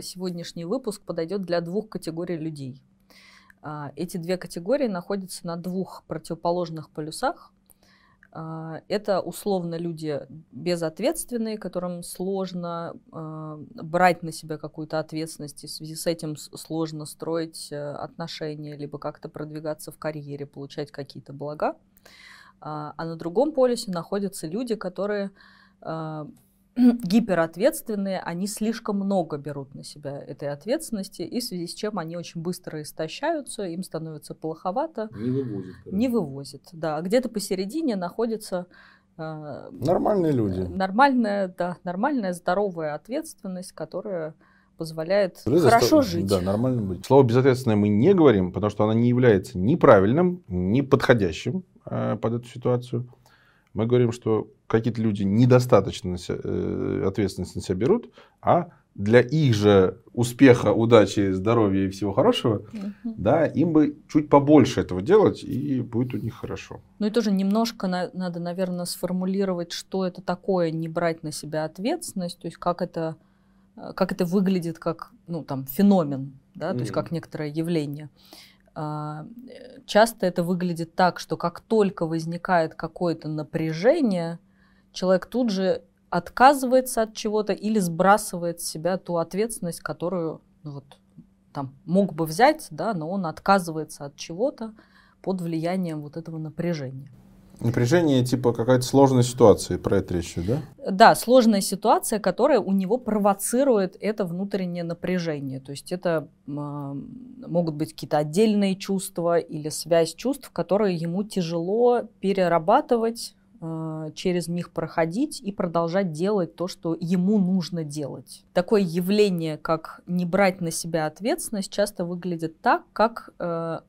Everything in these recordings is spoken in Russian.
Сегодняшний выпуск подойдет для двух категорий людей. А, эти две категории находятся на двух противоположных полюсах. А, это условно люди безответственные, которым сложно а, брать на себя какую-то ответственность, и в связи с этим сложно строить э, отношения, либо как-то продвигаться в карьере, получать какие-то блага. А на другом полюсе находятся люди, которые гиперответственные, они слишком много берут на себя этой ответственности, и в связи с чем они очень быстро истощаются, им становится плоховато. Не вывозят. Короче. Не вывозят, да. Где-то посередине находится э, Нормальные люди. Нормальная, да, нормальная, здоровая ответственность, которая позволяет Это хорошо за... жить. Да, нормально быть. Слово безответственное мы не говорим, потому что оно не является ни правильным, ни подходящим э, под эту ситуацию. Мы говорим, что какие-то люди недостаточно э, ответственность на себя берут, а для их же успеха, удачи, здоровья и всего хорошего, угу. да, им бы чуть побольше этого делать, и будет у них хорошо. Ну и тоже немножко на, надо, наверное, сформулировать, что это такое не брать на себя ответственность, то есть как это, э, как это выглядит как ну, там, феномен, да, то mm. есть как некоторое явление. А, часто это выглядит так, что как только возникает какое-то напряжение, человек тут же отказывается от чего-то или сбрасывает с себя ту ответственность, которую ну, вот, там, мог бы взять, да, но он отказывается от чего-то под влиянием вот этого напряжения. Напряжение типа какая-то сложная ситуация, про это речь, да? Да, сложная ситуация, которая у него провоцирует это внутреннее напряжение. То есть это э, могут быть какие-то отдельные чувства или связь чувств, которые ему тяжело перерабатывать, Э, через них проходить и продолжать делать то, что ему нужно делать. Такое явление, как не брать на себя ответственность, часто выглядит так, как э,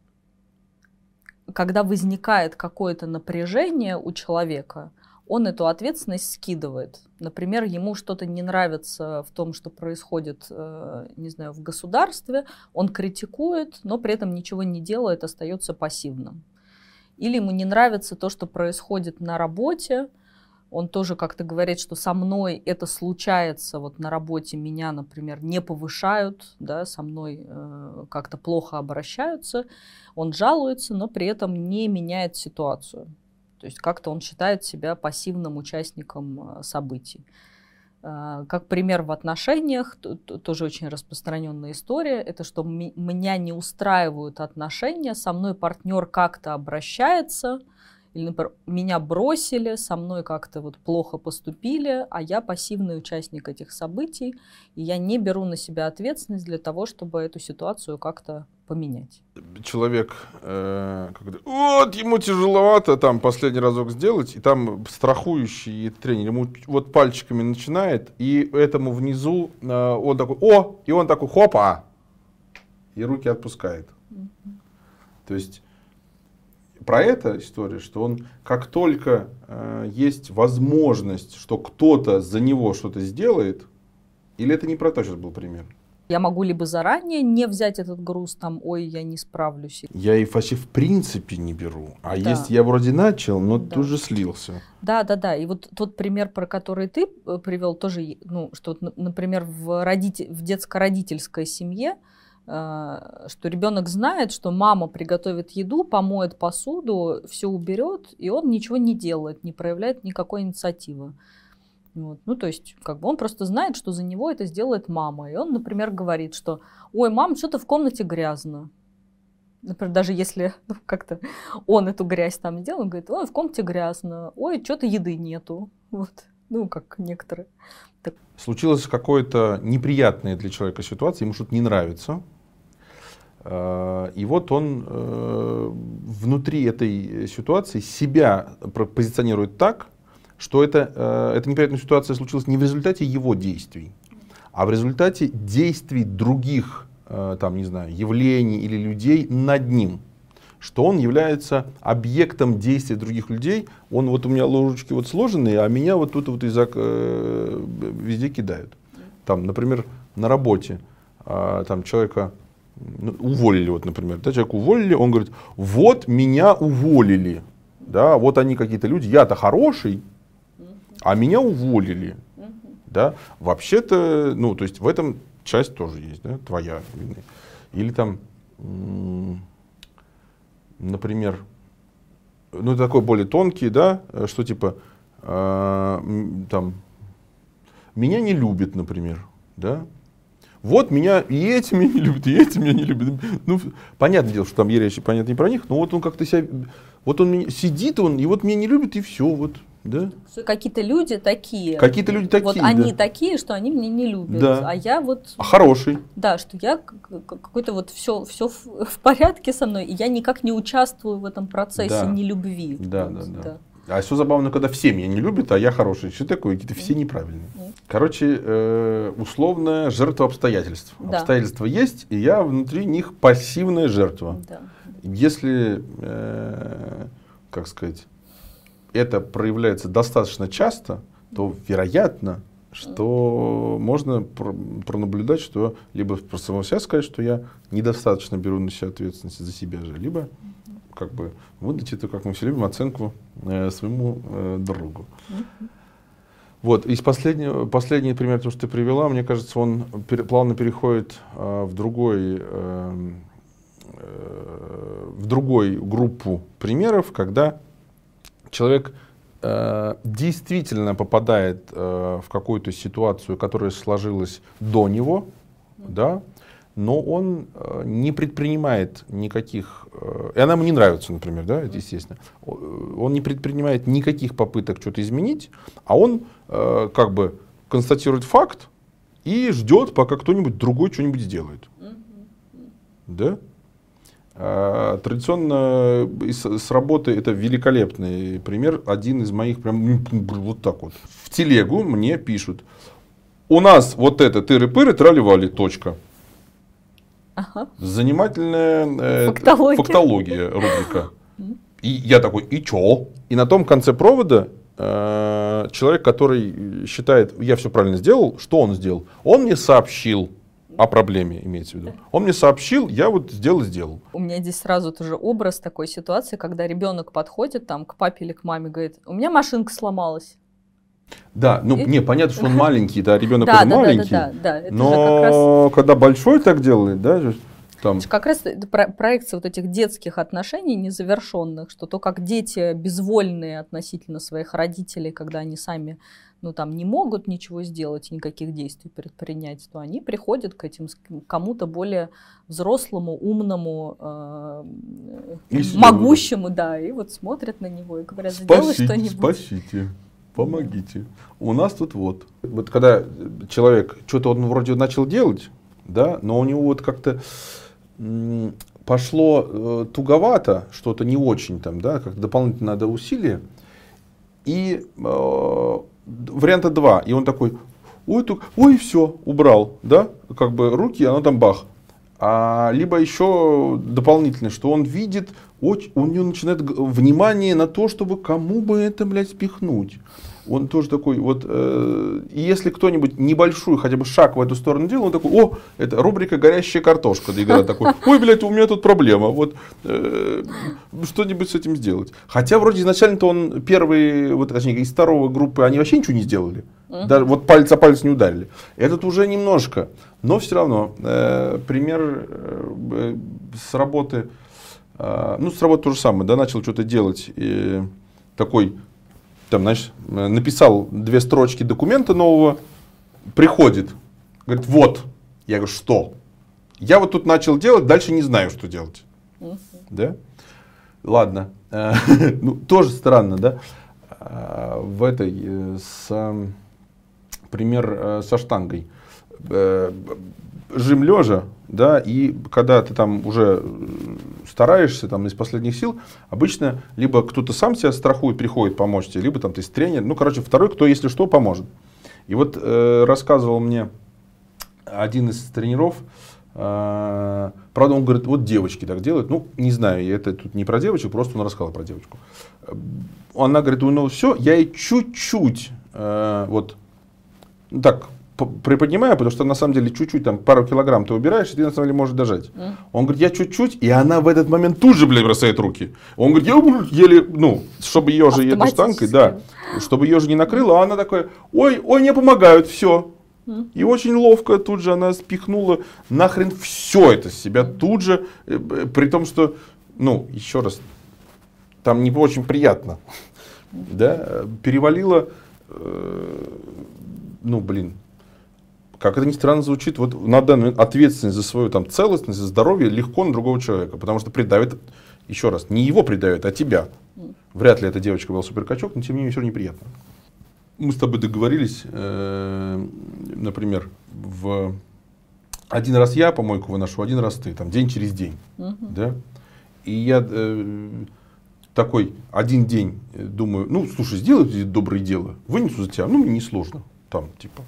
когда возникает какое-то напряжение у человека, он эту ответственность скидывает. Например, ему что-то не нравится в том, что происходит, э, не знаю, в государстве, он критикует, но при этом ничего не делает, остается пассивным или ему не нравится то, что происходит на работе, он тоже как-то говорит, что со мной это случается, вот на работе меня, например, не повышают, да, со мной э, как-то плохо обращаются, он жалуется, но при этом не меняет ситуацию. То есть как-то он считает себя пассивным участником э, событий. А, как пример в отношениях, тоже очень распространенная история, это что меня не устраивают отношения, со мной партнер как-то обращается, или, например, меня бросили, со мной как-то вот плохо поступили, а я пассивный участник этих событий, и я не беру на себя ответственность для того, чтобы эту ситуацию как-то поменять. Человек, э, когда, вот ему тяжеловато там последний разок сделать, и там страхующий тренер ему вот пальчиками начинает, и этому внизу э, он такой, о, и он такой, хопа, и руки отпускает. Mm-hmm. То есть про это история, что он как только э, есть возможность, что кто-то за него что-то сделает, или это не про то сейчас был пример? Я могу либо заранее не взять этот груз, там, ой, я не справлюсь. Я и вообще в принципе не беру. А да. если я вроде начал, но да. тут же слился. Да, да, да. И вот тот пример, про который ты э, привел, тоже, ну, что, например, в, родитель, в детско-родительской семье, что ребенок знает, что мама приготовит еду, помоет посуду, все уберет, и он ничего не делает, не проявляет никакой инициативы. Вот. Ну, то есть, как бы он просто знает, что за него это сделает мама. И он, например, говорит, что ой, мам, что-то в комнате грязно. Например, даже если ну, как-то он эту грязь там сделал, он говорит, ой, в комнате грязно, ой, что-то еды нету. Вот. Ну, как некоторые. Так. Случилась какая-то неприятная для человека ситуация, ему что-то не нравится, и вот он э, внутри этой ситуации себя позиционирует так, что это, э, эта неприятная ситуация случилась не в результате его действий, а в результате действий других, там, не знаю, явлений или людей над ним. Что он является объектом действий других людей. Он вот у меня ложечки вот сложенные, а меня вот тут вот из везде кидают. Там, например, на работе там человека уволили, вот, например, да, человек уволили, он говорит, вот меня уволили, да, вот они какие-то люди, я-то хороший, а меня уволили, да, вообще-то, ну, то есть в этом часть тоже есть, да, твоя вины. Или там, например, ну, такой более тонкий, да, что типа, э, там, меня не любит, например, да, вот меня и эти меня не любят, и эти меня не любят. Ну, понятное дело, что там речь, понятно, не про них, но вот он как-то себя, вот он сидит, он, и вот меня не любит, и все, вот, да. Какие-то люди такие. Какие-то люди такие, Вот да. они такие, что они меня не любят, Да. а я вот... А хороший. Да, что я какой-то вот все, все в, порядке со мной, и я никак не участвую в этом процессе Да. нелюбви. Да, Вот, да, да. А все забавно, когда все меня не любят, а я хороший. Что такое? Какие-то все неправильные. Короче, э, условная жертва обстоятельств. Да. Обстоятельства есть, и я внутри них пассивная жертва. Да. Если, э, как сказать, это проявляется достаточно часто, то вероятно, что можно пр- пронаблюдать, что либо про самого себя сказать, что я недостаточно беру на себя ответственность за себя же, либо как бы выдать это, как мы все любим, оценку э, своему э, другу. Вот, из последнего, последний пример, то, что ты привела, мне кажется, он пере- плавно переходит э, в другой, эм, э, в другой группу примеров, когда человек э, действительно попадает э, в какую-то ситуацию, которая сложилась до него, да, но он э, не предпринимает никаких, э, и она ему не нравится, например, да, это естественно, э, он не предпринимает никаких попыток что-то изменить, а он как бы констатирует факт и ждет, пока кто-нибудь другой что-нибудь сделает. Да? А, Традиционно с работы это великолепный пример. Один из моих прям м, вот так вот. В телегу мне пишут. У нас вот это тыры-пыры, трали-вали, точка. Ага. Занимательная э, Фактология. фактология рубрика. И я такой, и чё? И на том конце провода э, человек, который считает, я все правильно сделал, что он сделал? Он мне сообщил о проблеме, имеется в виду. Он мне сообщил, я вот сделал, сделал. У меня здесь сразу тоже образ такой ситуации, когда ребенок подходит там к папе или к маме, говорит, у меня машинка сломалась. Да, ну, И- не, понятно, что он маленький, да, ребенок да, да, да, маленький. да, да, да. Это же как раз но когда большой так делает, да, там, как раз проекция вот этих детских отношений незавершенных, что то, как дети безвольные относительно своих родителей, когда они сами ну, там, не могут ничего сделать, никаких действий предпринять, то они приходят к этим, кому-то более взрослому, умному, э, И могущему, да, и вот смотрят на него и говорят, сделай что-нибудь. спасите, помогите. У нас тут вот. Вот когда человек что-то он вроде начал делать, да, но у него вот как-то пошло э, туговато, что-то не очень там, да, как дополнительно надо усилие. И э, варианта два. И он такой, ой, тук- ой, все, убрал, да, как бы руки, оно там бах. А, либо еще дополнительно, что он видит, оч- у него начинает внимание на то, чтобы кому бы это, блядь, спихнуть. Он тоже такой, вот, э, если кто-нибудь небольшой хотя бы шаг в эту сторону делал, он такой, о, это рубрика «Горящая картошка», да, игра такой, ой, блядь, у меня тут проблема, вот, э, что-нибудь с этим сделать. Хотя вроде изначально-то он первый, вот, точнее, из второго группы, они вообще ничего не сделали. Даже вот палец о палец не ударили. Этот уже немножко. Но все равно, э, пример э, с работы, э, ну, с работы то же самое, да, начал что-то делать, и такой, там, знаешь, э, написал две строчки документа нового, приходит, говорит, вот. Я говорю, что? Я вот тут начал делать, дальше не знаю, что делать. Мгм. Да? Ладно. Э, Ну, тоже странно, да? А, В этой, э, с, пример э, со штангой. Жим лежа, да, и когда ты там уже э, стараешься там из последних сил, обычно либо кто-то сам тебя страхует, приходит помочь тебе, либо там ты тренер, ну, короче, второй, кто, если что, поможет. И вот э, рассказывал мне один из тренеров, э, правда, он говорит, вот девочки так делают. Ну, не знаю, это тут не про девочек, просто он рассказал про девочку. Она говорит, ну все, я ей чуть-чуть, э, вот, ну, так, приподнимаю, потому что на самом деле чуть-чуть, там, пару килограмм ты убираешь, и ты на самом деле можешь дожать. Мгм. Он говорит, я чуть-чуть, и она в этот момент тут же, блядь, бросает руки. Он говорит, я еле, ну, чтобы ее же этой штанкой, да, чтобы ее же не накрыло, а она такая, ой, ой, мне помогают, все. И очень ловко тут же она спихнула нахрен все это с себя тут же, э, при том, что, ну, еще раз, там не очень приятно, да, э, перевалила, э, ну, блин, как это ни странно звучит, вот на данный момент ответственность за свою там целостность, за здоровье легко на другого человека, потому что придавит, еще раз, не его придавит, а тебя. Вряд ли эта девочка была суперкачок, но тем не менее все неприятно. Мы с тобой договорились, э, например, в один раз я помойку выношу, один раз ты, там день через день, Мгм. да? И я э, такой один день э, думаю, ну, слушай, сделай эти добрые дела, вынесу за тебя, ну, мне несложно, там, типа.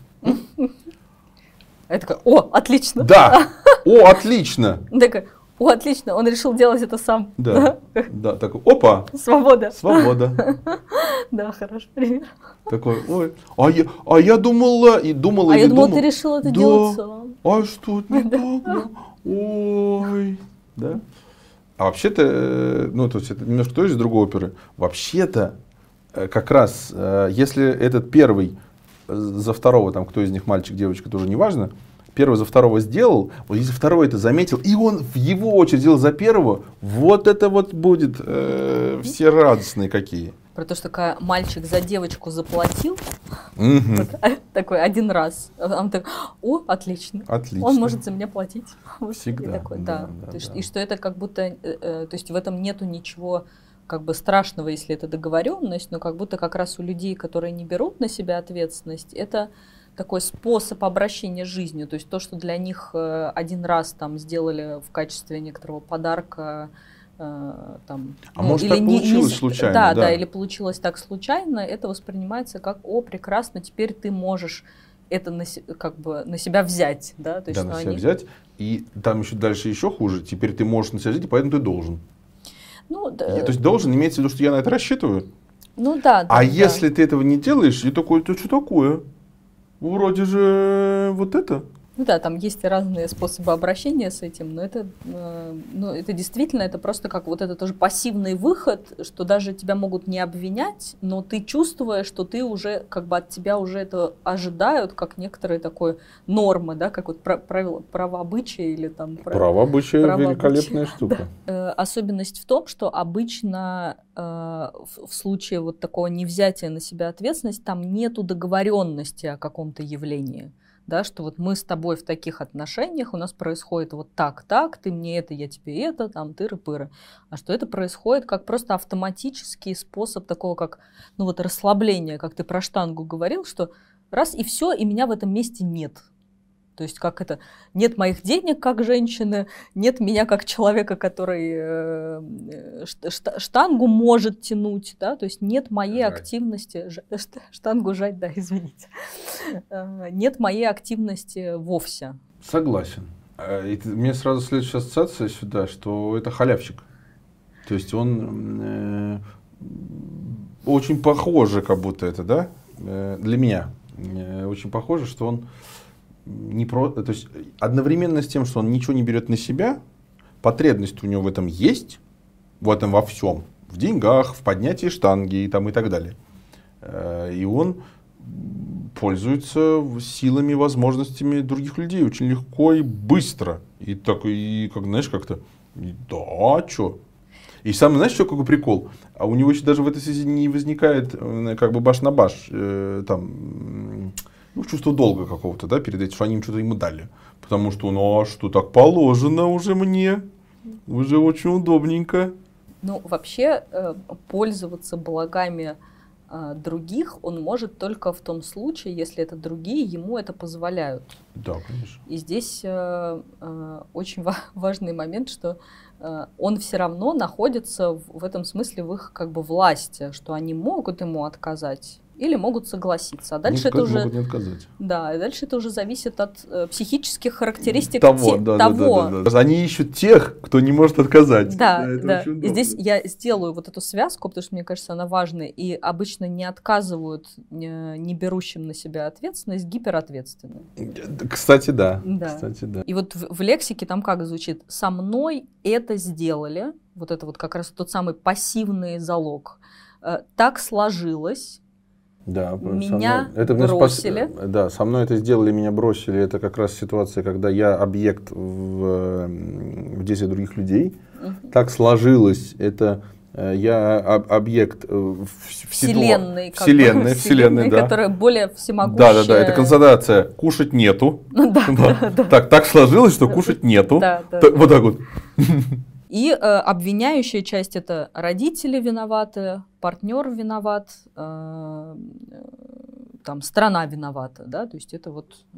А Я такая, о, отлично. Да, о, отлично, Такая, о, отлично, он решил делать это сам. да, да, такой, опа, Свобода. свобода. Да, хороший пример. Такой, ой, а я, а я думала, и думала, А или я думала, ты решил это делать сам. А что не так? Ой. Да? А вообще-то, э, ну, то есть это немножко тоже из другой оперы. Вообще-то, э, как раз, э, если этот первый за второго, там, кто из них мальчик, девочка, тоже не важно, первый за второго сделал, вот если второй это заметил, и он в его очередь сделал за первого, вот это вот будет э, все радостные какие. Про то, что такая, мальчик за девочку заплатил, Мгм. вот, а, такой один раз. А Он так, о, отлично. Отлично. Он может за меня платить. Всегда, И такой, да, да. да, То есть, да. И что это как будто, э, э, то есть в этом нету ничего как бы страшного, если это договоренность, но как будто как раз у людей, которые не берут на себя ответственность, это такой способ обращения с жизнью. То есть то, что для них э, один раз там сделали в качестве некоторого подарка, э, там, А может, так получилось случайно, Да, да, да. или получилось так случайно, это воспринимается как, о, прекрасно, теперь ты можешь это на, как бы на себя взять, да, то есть да, на себя они- взять. И там еще дальше еще хуже. Теперь ты можешь на себя взять, и поэтому ты должен. Ну, да, Я- то есть должен имеется в виду, что я на это рассчитываю. ну да, да, а да. если ты этого не делаешь, и такой, ты что такое? Вроде же вот это. Ну да, там есть разные способы обращения с этим, но это, э, ну, это действительно, это просто как вот это тоже пассивный выход, что даже тебя могут не обвинять, но ты чувствуешь, что ты уже, как бы от тебя уже это ожидают, как некоторые такой нормы, да, как вот про- правила, право обычая или там... про- Право великолепная штука. Э, особенность в том, что обычно э, в, в случае вот такого невзятия на себя ответственность, там нету договоренности о каком-то явлении. Да, что вот мы с тобой в таких отношениях, у нас происходит вот так, так, ты мне это, я тебе это, там, тыры-пыры. А что это происходит как просто автоматический способ такого, как, ну вот расслабления, как ты про штангу говорил, что раз и все, и меня в этом месте нет. То есть как это, нет моих денег как женщины, нет меня как человека, который э, э, шт- шта- штангу может тянуть, да, то есть нет моей Жать. активности, шт- штангу жать, да, извините, Э, нет моей активности вовсе. Согласен. А, и Мне сразу следующая ассоциация сюда, что это халявщик. То есть он э, очень похоже, как будто это, да, э, для меня. Э, очень похоже, что он не про, то есть одновременно с тем, что он ничего не берет на себя, потребность у него в этом есть, в этом во всем, в деньгах, в поднятии штанги и там и так далее. Э, И он пользуется силами, возможностями других людей очень легко и быстро. И так, и как, знаешь, как-то, да, что? И самый, знаешь, что какой прикол? А у него еще даже в этой связи не возникает э, как бы баш на баш, э, там, ну, чувство долга какого-то, да, перед этим, что они им что-то ему дали. Потому что, ну, а что, так положено уже мне, уже очень удобненько. Ну, вообще э, пользоваться благами э, других он может только в том случае, если это другие ему это позволяют. Да, конечно. И здесь э, э, очень ва- важный момент, что э, он все равно находится в, в этом смысле в их как бы власти, что они могут ему отказать или могут согласиться. А дальше Ну, это уже могут не отказать. да, и дальше это уже зависит от э, психических характеристик того, те- да, того. Да, да, да, да. Они ищут тех, кто не может отказать. Да, да. И здесь я сделаю вот эту связку, потому что мне кажется, она важная. И обычно не отказывают э, не берущим на себя ответственность гиперответственным. Кстати, да. Да. Кстати, да. И вот в, в лексике там как звучит? Со мной это сделали. Вот это вот как раз тот самый пассивный залог. Э, Так сложилось. Да, меня это, бросили. Спас... Да, со мной это сделали, меня бросили. Это как раз ситуация, когда я объект в, в действии других людей. Угу. Так сложилось. Это э, я объект э, в вселенной, ситу... вселенной, вселенной, да. которая более всемогущая. Да, да, да. Это констатация. Кушать нету. Да, да, да. Так, так сложилось, что кушать нету. Да, да. Вот так вот. И э, обвиняющая часть это родители виноваты, партнер виноват, э, там страна виновата, да, то есть это вот, э,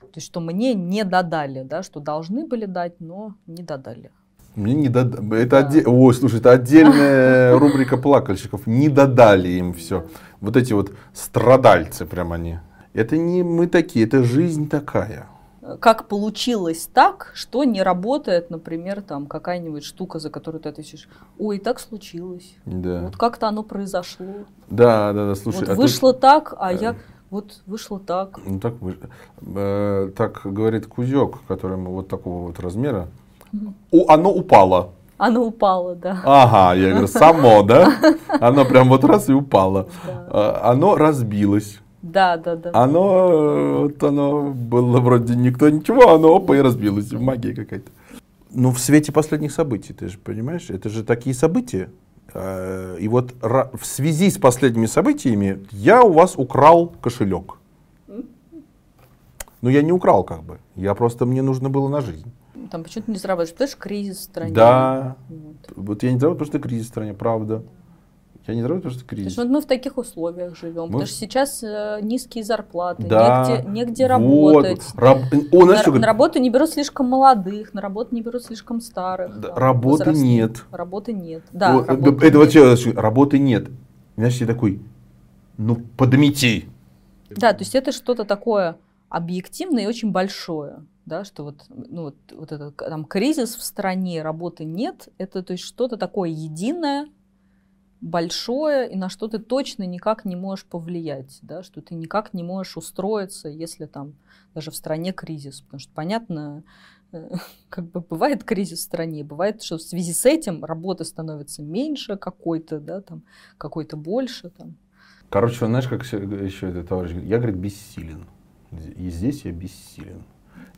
то есть что мне не додали, да, что должны были дать, но не додали. Мне не додали. Это да. отде... Ой, слушай, это отдельная рубрика плакальщиков. Не додали им все. Вот эти вот страдальцы прям они. Это не мы такие, это жизнь такая как получилось так, что не работает, например, там какая-нибудь штука, за которую ты отвечаешь, ой, так случилось. Да. Вот как-то оно произошло. Да, да, да, слушай. Вот а вышло тут... так, а я вот вышло так. Ну так, э, так говорит Кузек, который вот такого вот размера. Угу. оно упало. Оно упало, да. Ага, я говорю, само, да? Оно прям вот раз и упало. Да. А, оно разбилось. Да, да, да. Оно, вот оно было вроде никто ничего, оно опа и разбилось. Магия какая-то. Ну, в свете последних событий, ты же понимаешь, это же такие события. А, и вот в связи с последними событиями я у вас украл кошелек. Ну, я не украл как бы. Я просто, мне нужно было на жизнь. Там почему-то не заработаешь, потому что кризис в стране. Да. Вот. вот я не заработал, потому что кризис в стране, правда. Я не работаю, потому что кризис. То есть, вот мы в таких условиях живем, мы... потому что сейчас э, низкие зарплаты, да, негде, негде работать. Раб... О, на, на работу не берут слишком молодых, на работу не берут слишком старых. Да, работы возрастных. нет. Работы нет. Да, вот, работы это нет. вообще работы нет. Знаешь, я такой, ну подмети. Да, то есть это что-то такое объективное и очень большое да, что вот, ну, вот, вот этот там кризис в стране, работы нет, это то есть что-то такое единое, большое, и на что ты точно никак не можешь повлиять, да, что ты никак не можешь устроиться, если там даже в стране кризис, потому что понятно, э, как бы бывает кризис в стране, бывает, что в связи с этим работы становится меньше какой-то, да, там, какой-то больше, там. Короче, знаешь, как еще этот товарищ говорит, я, говорит, бессилен. И здесь я бессилен.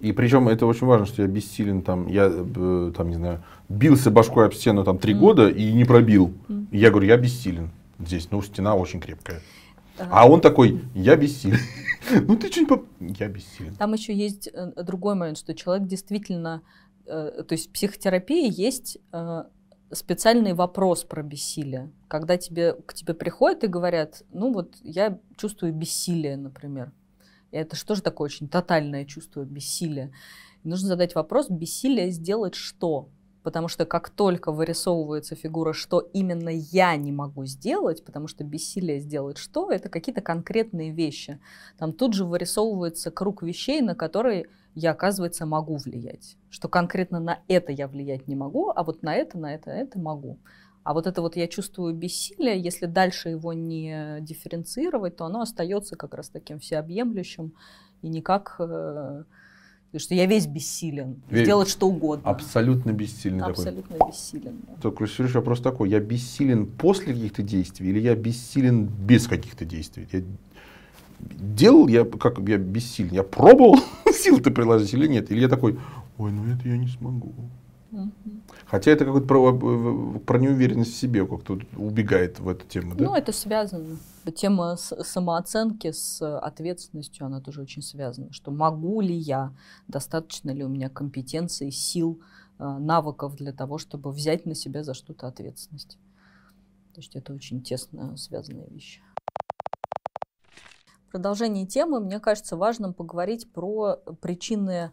И причем это очень важно, что я бессилен, там, я, э, там, не знаю, бился башкой об стену там три mm. года и не пробил. Mm. Я говорю, я бессилен здесь, ну, стена очень крепкая. Ага. А он такой, я бессилен. ну, ты что-нибудь... Я бессилен. Там еще есть э, другой момент, что человек действительно... Э, то есть в психотерапии есть специальный вопрос про бессилие. Когда тебе, к тебе приходят и говорят, ну вот я чувствую бессилие, например. Это же такое очень тотальное чувство бессилия? Нужно задать вопрос, бессилие сделать что? Потому что как только вырисовывается фигура, что именно я не могу сделать, потому что бессилие сделать что, это какие-то конкретные вещи. Там тут же вырисовывается круг вещей, на которые я, оказывается, могу влиять. Что конкретно на это я влиять не могу, а вот на это, на это, на это могу. А вот это вот я чувствую бессилие, если дальше его не дифференцировать, то оно остается как раз таким всеобъемлющим и никак... Э, что я весь бессилен, весь, сделать что угодно. Абсолютно бессилен. Абсолютно такой. бессилен. Да. Только следующий вопрос такой, я бессилен после каких-то действий или я бессилен без каких-то действий? Я делал, я как я бессилен, я пробовал сил-то приложить или нет? Или я такой, ой, ну это я не смогу. Хотя это какой-то про, про неуверенность в себе, как-то убегает в эту тему, да? Ну, это связано. Тема самооценки с ответственностью, она тоже очень связана. Что могу ли я, достаточно ли у меня компетенции, сил, э, навыков для того, чтобы взять на себя за что-то ответственность. То есть это очень тесно связанные вещи. В продолжении темы, мне кажется, важным поговорить про причины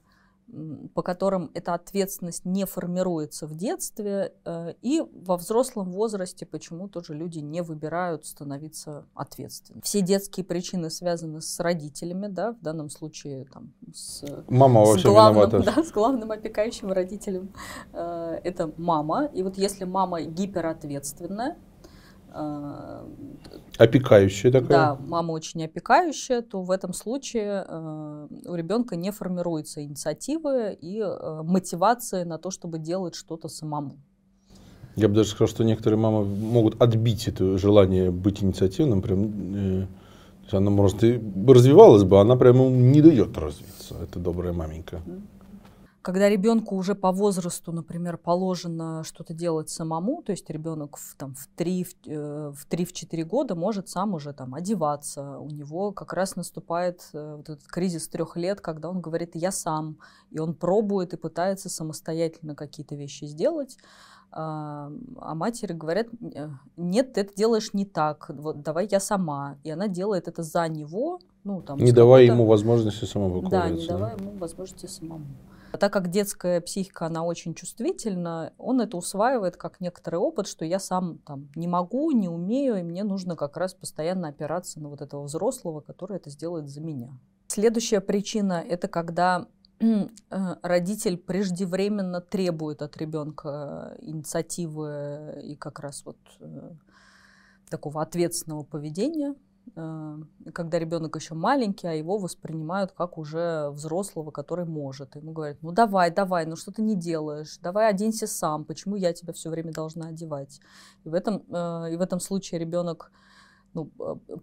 по которым эта ответственность не формируется в детстве, э, и во взрослом возрасте почему тоже люди не выбирают становиться ответственными. Все детские причины связаны с родителями, да, в данном случае там, с, мама с, главным, да, с главным опекающим родителем. Э, это мама. И вот если мама гиперответственная, Э, опекающая такая. Да, мама очень опекающая, то в этом случае э, у ребенка не формируется инициативы и э, мотивация на то, чтобы делать что-то самому. Я бы даже сказал, что некоторые мамы могут отбить это желание быть инициативным, прям, э, Она, может, и развивалась бы, она прямо не дает развиться. Это добрая маменька. Когда ребенку уже по возрасту, например, положено что-то делать самому, то есть ребенок в, там, в 3-4 в 3, в года может сам уже там, одеваться, у него как раз наступает э, вот этот кризис трех лет, когда он говорит «я сам», и он пробует и пытается самостоятельно какие-то вещи сделать, а, а матери говорят, «Э, нет, ты это делаешь не так, вот давай я сама. И она делает это за него. Ну, там, не давая ему возможности самому Да, не давая ему возможности самому. А так как детская психика, она очень чувствительна, он это усваивает как некоторый опыт, что я сам там не могу, не умею, и мне нужно как раз постоянно опираться на вот этого взрослого, который это сделает за меня. Следующая причина – это когда э, родитель преждевременно требует от ребенка инициативы и как раз вот э, такого ответственного поведения, когда ребенок еще маленький, а его воспринимают как уже взрослого, который может. Ему говорят, ну давай, давай, ну что ты не делаешь, давай оденься сам, почему я тебя все время должна одевать. И в этом, э, и в этом случае ребенок ну,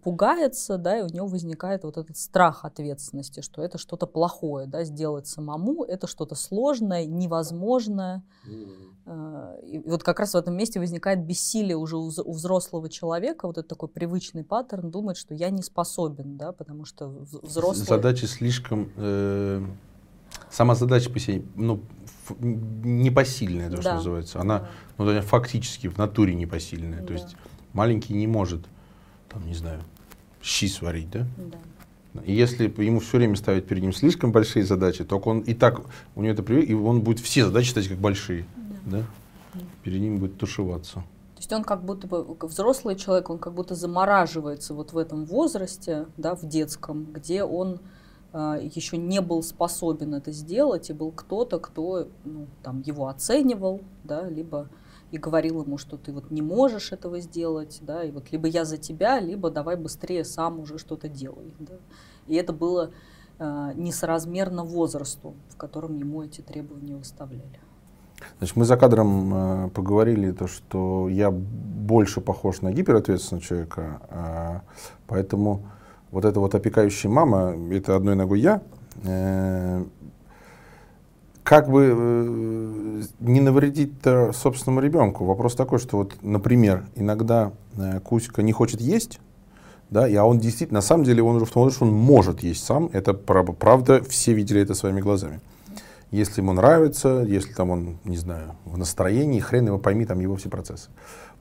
пугается, да, и у него возникает вот этот страх ответственности, что это что-то плохое, да, сделать самому, это что-то сложное, невозможное. Mm. И вот как раз в этом месте возникает бессилие уже у взрослого человека, вот этот такой привычный паттерн, думать, что я не способен, да, потому что взрослый... Задача слишком... Э, сама задача по себе, ну, непосильная, то, да. что называется. Она ну, фактически в натуре непосильная. Да. То есть маленький не может там, не знаю, щи сварить, да? Да. И если ему все время ставить перед ним слишком большие задачи, то он и так, у него это привык, и он будет все задачи ставить как большие, да? да? Перед ним будет тушеваться. То есть он как будто бы, взрослый человек, он как будто замораживается вот в этом возрасте, да, в детском, где он э, еще не был способен это сделать, и был кто-то, кто ну, там, его оценивал, да, либо и говорил ему, что ты вот не можешь этого сделать, да, и вот либо я за тебя, либо давай быстрее сам уже что-то делай, да. И это было э, несоразмерно возрасту, в котором ему эти требования выставляли. Значит, мы за кадром э, поговорили то, что я больше похож на гиперответственного человека, э, поэтому вот эта вот опекающая мама, это одной ногой я, э, как бы э, не навредить собственному ребенку. Вопрос такой, что вот, например, иногда э, Кузька не хочет есть, да, и, а он действительно, на самом деле, он уже в том что он может есть сам. Это правда, все видели это своими глазами. Если ему нравится, если там он, не знаю, в настроении, хрен его пойми, там его все процессы.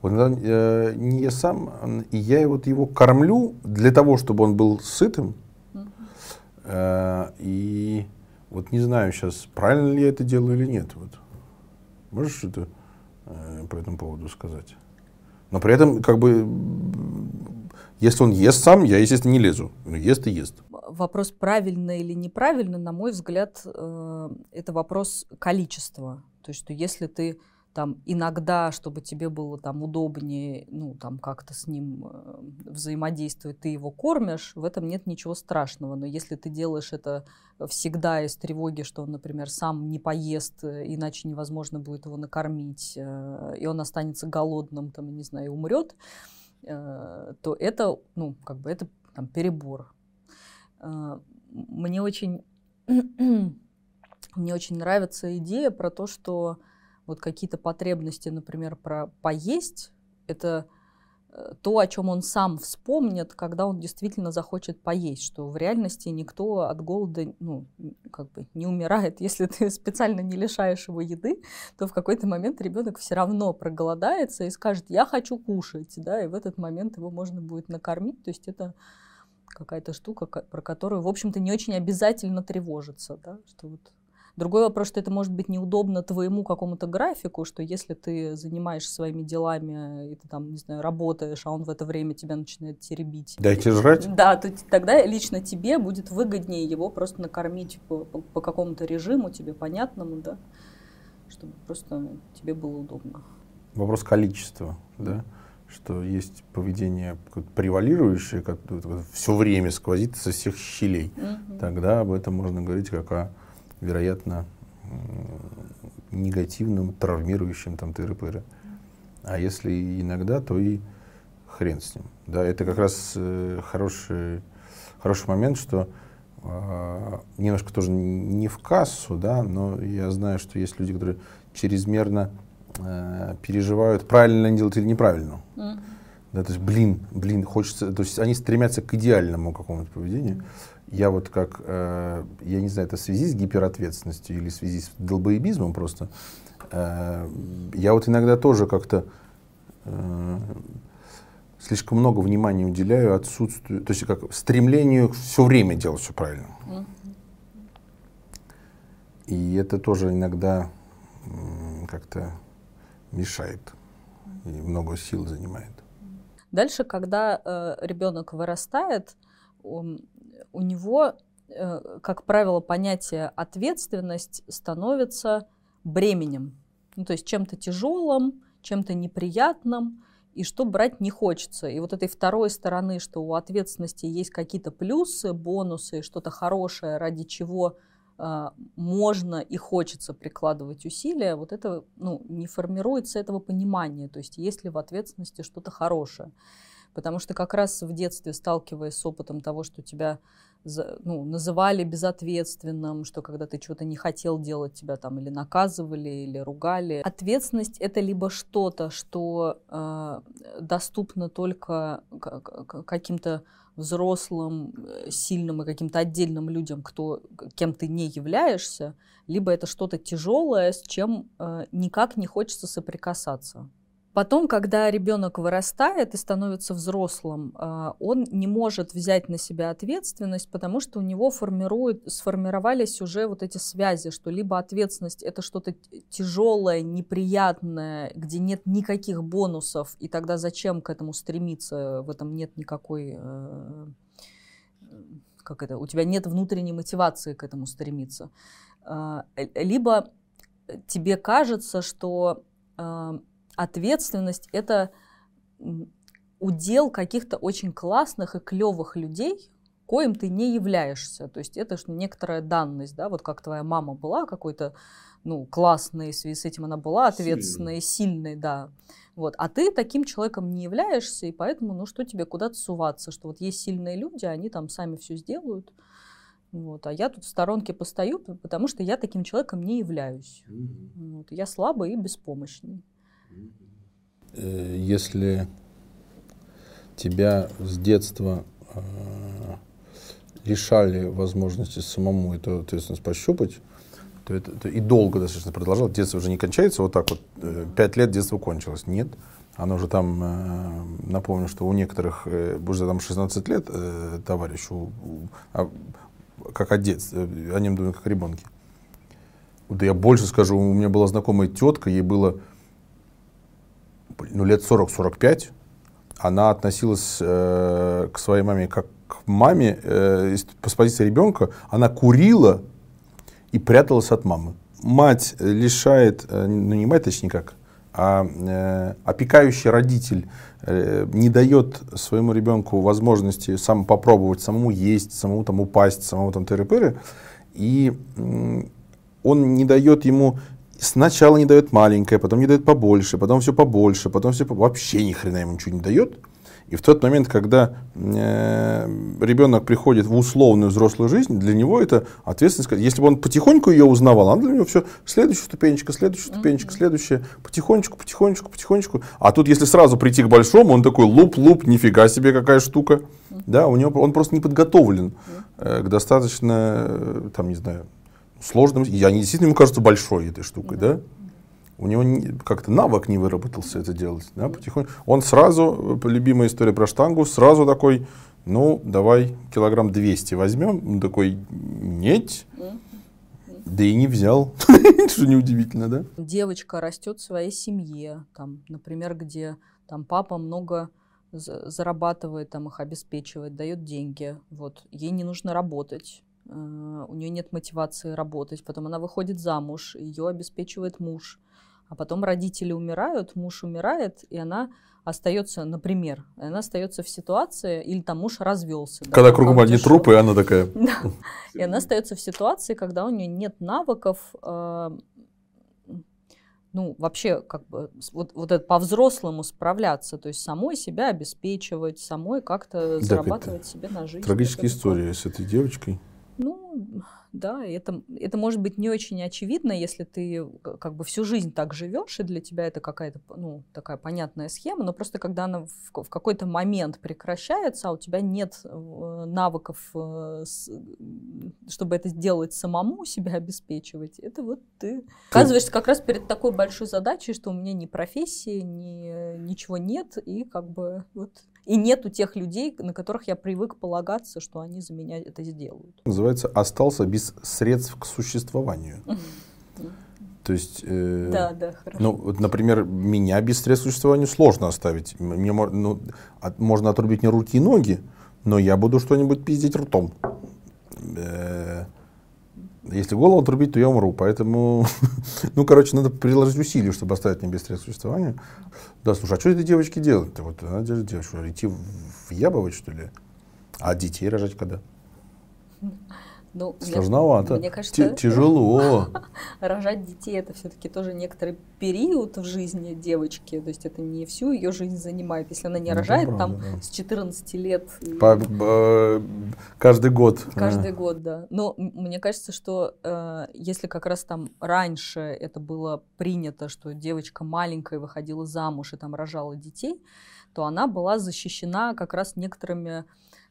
Вот э, не я сам, и я вот его кормлю для того, чтобы он был сытым. Э, и вот не знаю сейчас, правильно ли я это делаю или нет. Вот. Можешь что-то э, по этому поводу сказать? Но при этом, как бы, если он ест сам, я, естественно, не лезу. Но ест и ест. Вопрос правильно или неправильно, на мой взгляд, э, это вопрос количества. То есть, что если ты там иногда, чтобы тебе было там удобнее, ну, там как-то с ним э, взаимодействовать, ты его кормишь, в этом нет ничего страшного. Но если ты делаешь это всегда из тревоги, что он, например, сам не поест, э, иначе невозможно будет его накормить, э, и он останется голодным, там, не знаю, и умрет, то это, ну, как бы это там, перебор. Мне очень, мне очень нравится идея про то, что вот какие-то потребности, например, про поесть, это э, то, о чем он сам вспомнит, когда он действительно захочет поесть, что в реальности никто от голода ну, как бы не умирает. Если ты специально не лишаешь его еды, то в какой-то момент ребенок все равно проголодается и скажет, я хочу кушать, да, и в этот момент его можно будет накормить. То есть это какая-то штука, про которую, в общем-то, не очень обязательно тревожиться, да, что вот Другой вопрос, что это может быть неудобно твоему какому-то графику, что если ты занимаешься своими делами, и ты там, не знаю, работаешь, а он в это время тебя начинает теребить. Дайте жрать. Да, то тогда лично тебе будет выгоднее его просто накормить по, по, по какому-то режиму, тебе понятному, да, чтобы просто тебе было удобно. Вопрос количества, да что есть поведение превалирующее, которое все время сквозит со всех щелей, угу. тогда об этом можно говорить как о вероятно, негативным, травмирующим там тыры-пыры. А если иногда, то и хрен с ним. Да, это как раз э, хороший, хороший момент, что э, немножко тоже не в кассу, да, но я знаю, что есть люди, которые чрезмерно э, переживают, правильно они делают или неправильно. Mm-hmm. Да, то есть, блин, блин, хочется, то есть они стремятся к идеальному какому-то поведению. Я вот как, э, я не знаю, это в связи с гиперответственностью или в связи с долбоебизмом просто, э, я вот иногда тоже как-то э, слишком много внимания уделяю отсутствию, то есть как стремлению все время делать все правильно. Mm-hmm. И это тоже иногда как-то мешает и много сил занимает. Дальше, когда э, ребенок вырастает, у, него, э, как правило, понятие ответственность становится бременем, ну, то есть чем-то тяжелым, чем-то неприятным, и что брать не хочется. И вот этой второй стороны, что у ответственности есть какие-то плюсы, бонусы, что-то хорошее, ради чего э, можно и хочется прикладывать усилия, вот это ну, не формируется этого понимания, то есть есть ли в ответственности что-то хорошее. Потому что как раз в детстве, сталкиваясь с опытом того, что тебя ну, называли безответственным, что когда ты чего-то не хотел делать, тебя там или наказывали, или ругали. Ответственность это либо что-то, что э, доступно только каким-то взрослым, э, сильным и каким-то отдельным людям, кто, кем ты не являешься, либо это что-то тяжелое, с чем э, никак не хочется соприкасаться. Потом, когда ребенок вырастает и становится взрослым, а, он не может взять на себя ответственность, потому что у него формирует, сформировались уже вот эти связи, что либо ответственность это что-то тяжелое, неприятное, где нет никаких бонусов, и тогда зачем к этому стремиться, в этом нет никакой э, как это, у тебя нет внутренней мотивации к этому стремиться. А, либо тебе кажется, что ответственность — это удел каких-то очень классных и клевых людей, коим ты не являешься. То есть это же некоторая данность, да, вот как твоя мама была какой-то, ну, классной, в связи с этим она была ответственной, сильной, да. Вот. А ты таким человеком не являешься, и поэтому, ну, что тебе куда-то суваться, что вот есть сильные люди, они там сами все сделают, вот, а я тут в сторонке постою, потому что я таким человеком не являюсь. Mm-hmm. Вот, я слабый и беспомощный. Э, если тебя с детства э, лишали возможности самому эту ответственность пощупать, то это, это и долго достаточно продолжалось. Детство уже не кончается вот так вот. Э, пять лет детство кончилось. Нет. Оно уже там, напомню, что у некоторых уже там 16 лет товарищу, а, как о детстве, о нем думаю, как ребенке. Да я больше скажу, у меня была знакомая тетка, ей было ну, лет 40-45, она относилась э, к своей маме как к маме, э, с позиции ребенка, она курила и пряталась от мамы. Мать лишает, э, ну не мать точнее как, а э, опекающий родитель э, не дает своему ребенку возможности сам попробовать, самому есть, самому там упасть, самому там тыры-пыры, и э, он не дает ему сначала не дает маленькое, потом не дает побольше, потом все побольше, потом все вообще ни хрена ему ничего не дает. И в тот момент, когда э, ребенок приходит в условную взрослую жизнь, для него это ответственность. Если бы он потихоньку ее узнавал, она для него все следующая ступенечка, следующая ступенечка, следующая, потихонечку, потихонечку, потихонечку. А тут, если сразу прийти к большому, он такой луп-луп, нифига себе какая штука. Да, у него он просто не подготовлен э, к достаточно, э, там, не знаю, сложным. И они действительно ему кажутся большой этой штукой, да? У него как-то навык не выработался это делать, да, потихоньку. Он сразу, любимая история про штангу, сразу такой, ну, давай килограмм 200 возьмем. Он такой, нет, да и не взял, что неудивительно, да? Девочка растет в своей семье, там, например, где там папа много зарабатывает, там их обеспечивает, дает деньги, вот, ей не нужно работать, Э, у нее нет мотивации работать, потом она выходит замуж, ее обеспечивает муж, а потом родители умирают, муж умирает, и она остается, например, она остается в ситуации, или там муж развелся. Когда да, кругом одни трупы, и она такая. И она остается в ситуации, когда у нее нет навыков э, ну, вообще, как бы, вот, вот это по-взрослому справляться, то есть самой себя обеспечивать, самой как-то зарабатывать себе на жизнь. Трагическая история с этой девочкой. Ну, да, это, это может быть не очень очевидно, если ты как бы всю жизнь так живешь, и для тебя это какая-то, ну, такая понятная схема, но просто когда она в, в какой-то момент прекращается, а у тебя нет э, навыков, э, чтобы это сделать самому, себя обеспечивать, это вот ты оказываешься как раз перед такой большой задачей, что у меня ни профессии, ни ничего нет, и как бы вот и нету тех людей, на которых я привык полагаться, что они за меня это сделают. Называется «остался без средств к существованию». То есть, э, да, да, хорошо. ну, вот, например, меня без средств к существованию сложно оставить. Мне ну, от, можно отрубить мне руки и ноги, но я буду что-нибудь пиздить ртом. Э, если голову отрубить, то я умру. Поэтому, ну, короче, надо приложить усилия, чтобы оставить мне без средств существования. Да, слушай, а что этой девочке делать-то? Вот она держит девочку, идти въябывать, что ли? А детей рожать когда? Ну, Сложновато. Мне кажется, тяжело. Рожать детей это все-таки тоже некоторый период в жизни девочки. То есть это не всю ее жизнь занимает. Если она не ну, рожает правда, там да. с 14 лет. По, по, каждый год. Каждый год, да. Но мне кажется, что э, если как раз там раньше это было принято, что девочка маленькая выходила замуж и там рожала детей, то она была защищена как раз некоторыми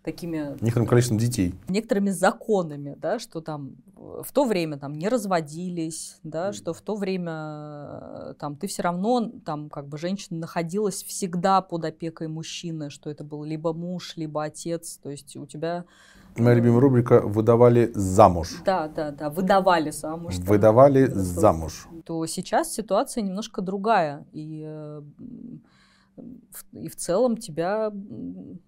такими... Некоторым количеством детей. Некоторыми законами, да, что там в то время там не разводились, да, mm. что в то время э, там ты все равно, там как бы женщина находилась всегда под опекой мужчины, что это был либо муж, либо отец, то есть у тебя... Моя любимая рубрика «Выдавали замуж». Да, да, да, выдавали замуж. Выдавали да, замуж. То сейчас ситуация немножко другая, и э, и в целом тебя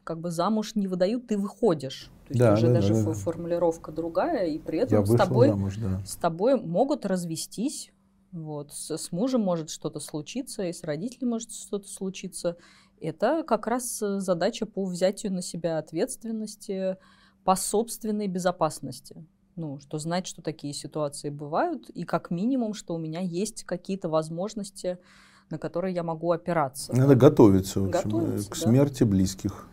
как бы замуж не выдают, ты выходишь. То есть да, уже да, даже да, да. формулировка другая, и при этом с тобой, замуж, да. с тобой могут развестись. Вот. С, с мужем может что-то случиться, и с родителями может что-то случиться. Это как раз э, задача по взятию на себя ответственности по собственной безопасности. Ну, что знать, что такие ситуации бывают, и как минимум, что у меня есть какие-то возможности на которые я могу опираться. Надо готовиться, в общем, готовиться, к смерти да. близких.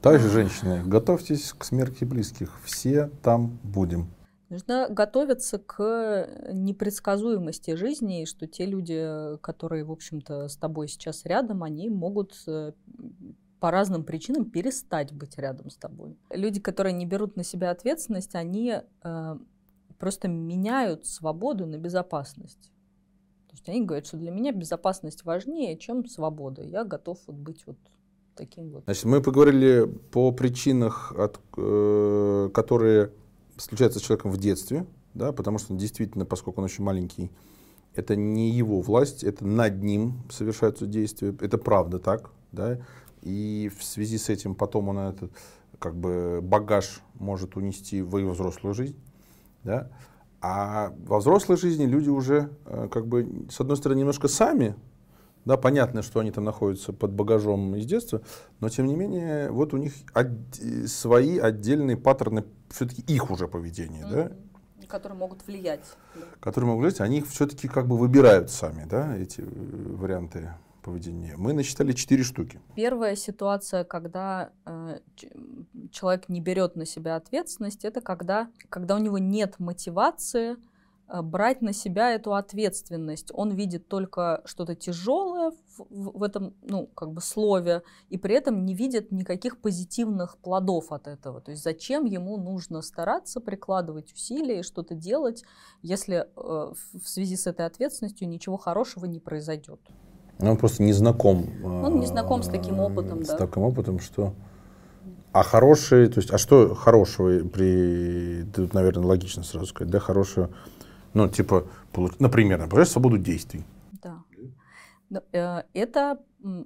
Также, женщины, готовьтесь к смерти близких. Все там будем. Нужно готовиться к непредсказуемости жизни, что те люди, которые, в общем-то, с тобой сейчас рядом, они могут э, по разным причинам перестать быть рядом с тобой. Люди, которые не берут на себя ответственность, они э, просто меняют свободу на безопасность. То есть они говорят, что для меня безопасность важнее, чем свобода. Я готов вот быть вот таким вот. Значит, мы поговорили по причинах, от, э, которые случаются с человеком в детстве, да, потому что действительно, поскольку он очень маленький, это не его власть, это над ним совершаются действия, это правда так, да, и в связи с этим потом он этот как бы багаж может унести в его взрослую жизнь, да, а во взрослой жизни люди уже, э, как бы, с одной стороны, немножко сами, да, понятно, что они там находятся под багажом из детства, но тем не менее, вот у них од- свои отдельные паттерны, все-таки их уже поведения, mm-hmm. да, которые могут влиять. Которые могут влиять, они их все-таки как бы выбирают сами, да, эти э, варианты поведения. Мы насчитали четыре штуки. Первая ситуация, когда э, человек не берет на себя ответственность, это когда, когда у него нет мотивации э, брать на себя эту ответственность. Он видит только что-то тяжелое в, в, в этом, ну, как бы слове, и при этом не видит никаких позитивных плодов от этого. То есть зачем ему нужно стараться, прикладывать усилия и что-то делать, если э, в связи с этой ответственностью ничего хорошего не произойдет. Он просто не знаком. Он не знаком с таким опытом, с да. С таким опытом, что... А хорошие, то есть, а что хорошего при... Тут, наверное, логично сразу сказать, да, хорошего, ну, типа, например, например, свободу действий. Да. Э, это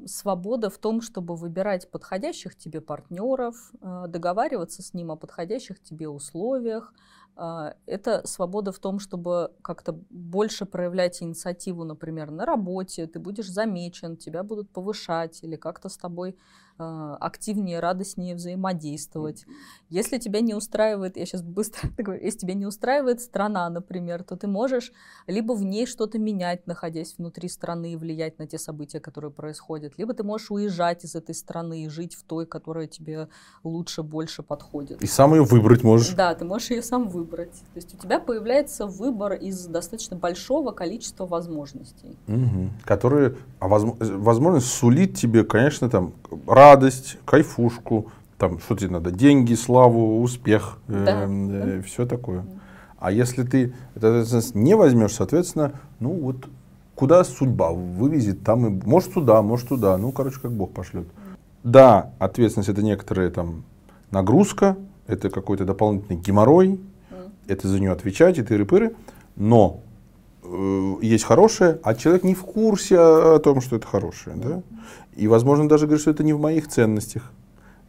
свобода в том, чтобы выбирать подходящих тебе партнеров, э, договариваться с ним о подходящих тебе условиях, а, это свобода в том, чтобы как-то больше проявлять инициативу, например, на работе, ты будешь замечен, тебя будут повышать или как-то с тобой активнее, радостнее взаимодействовать. Если тебя не устраивает, я сейчас быстро говорю, если тебя не устраивает страна, например, то ты можешь либо в ней что-то менять, находясь внутри страны и влиять на те события, которые происходят, либо ты можешь уезжать из этой страны и жить в той, которая тебе лучше, больше подходит. И сам ее выбрать можешь. Да, ты можешь ее сам выбрать. То есть у тебя появляется выбор из достаточно большого количества возможностей. Угу. Которые, а возможность сулит тебе, конечно, там радость, кайфушку, там что тебе надо, деньги, славу, успех, да. э, э, все такое. А если ты эту ответственность не возьмешь, соответственно, ну вот куда судьба вывезет, там и может сюда, может туда, ну короче как Бог пошлет. Да, ответственность это некоторая там нагрузка, это какой-то дополнительный геморрой, это за нее отвечать и тыры-пыры, но э, есть хорошее, а человек не в курсе о, о том, что это хорошее, да, и возможно даже говорит, что это не в моих ценностях.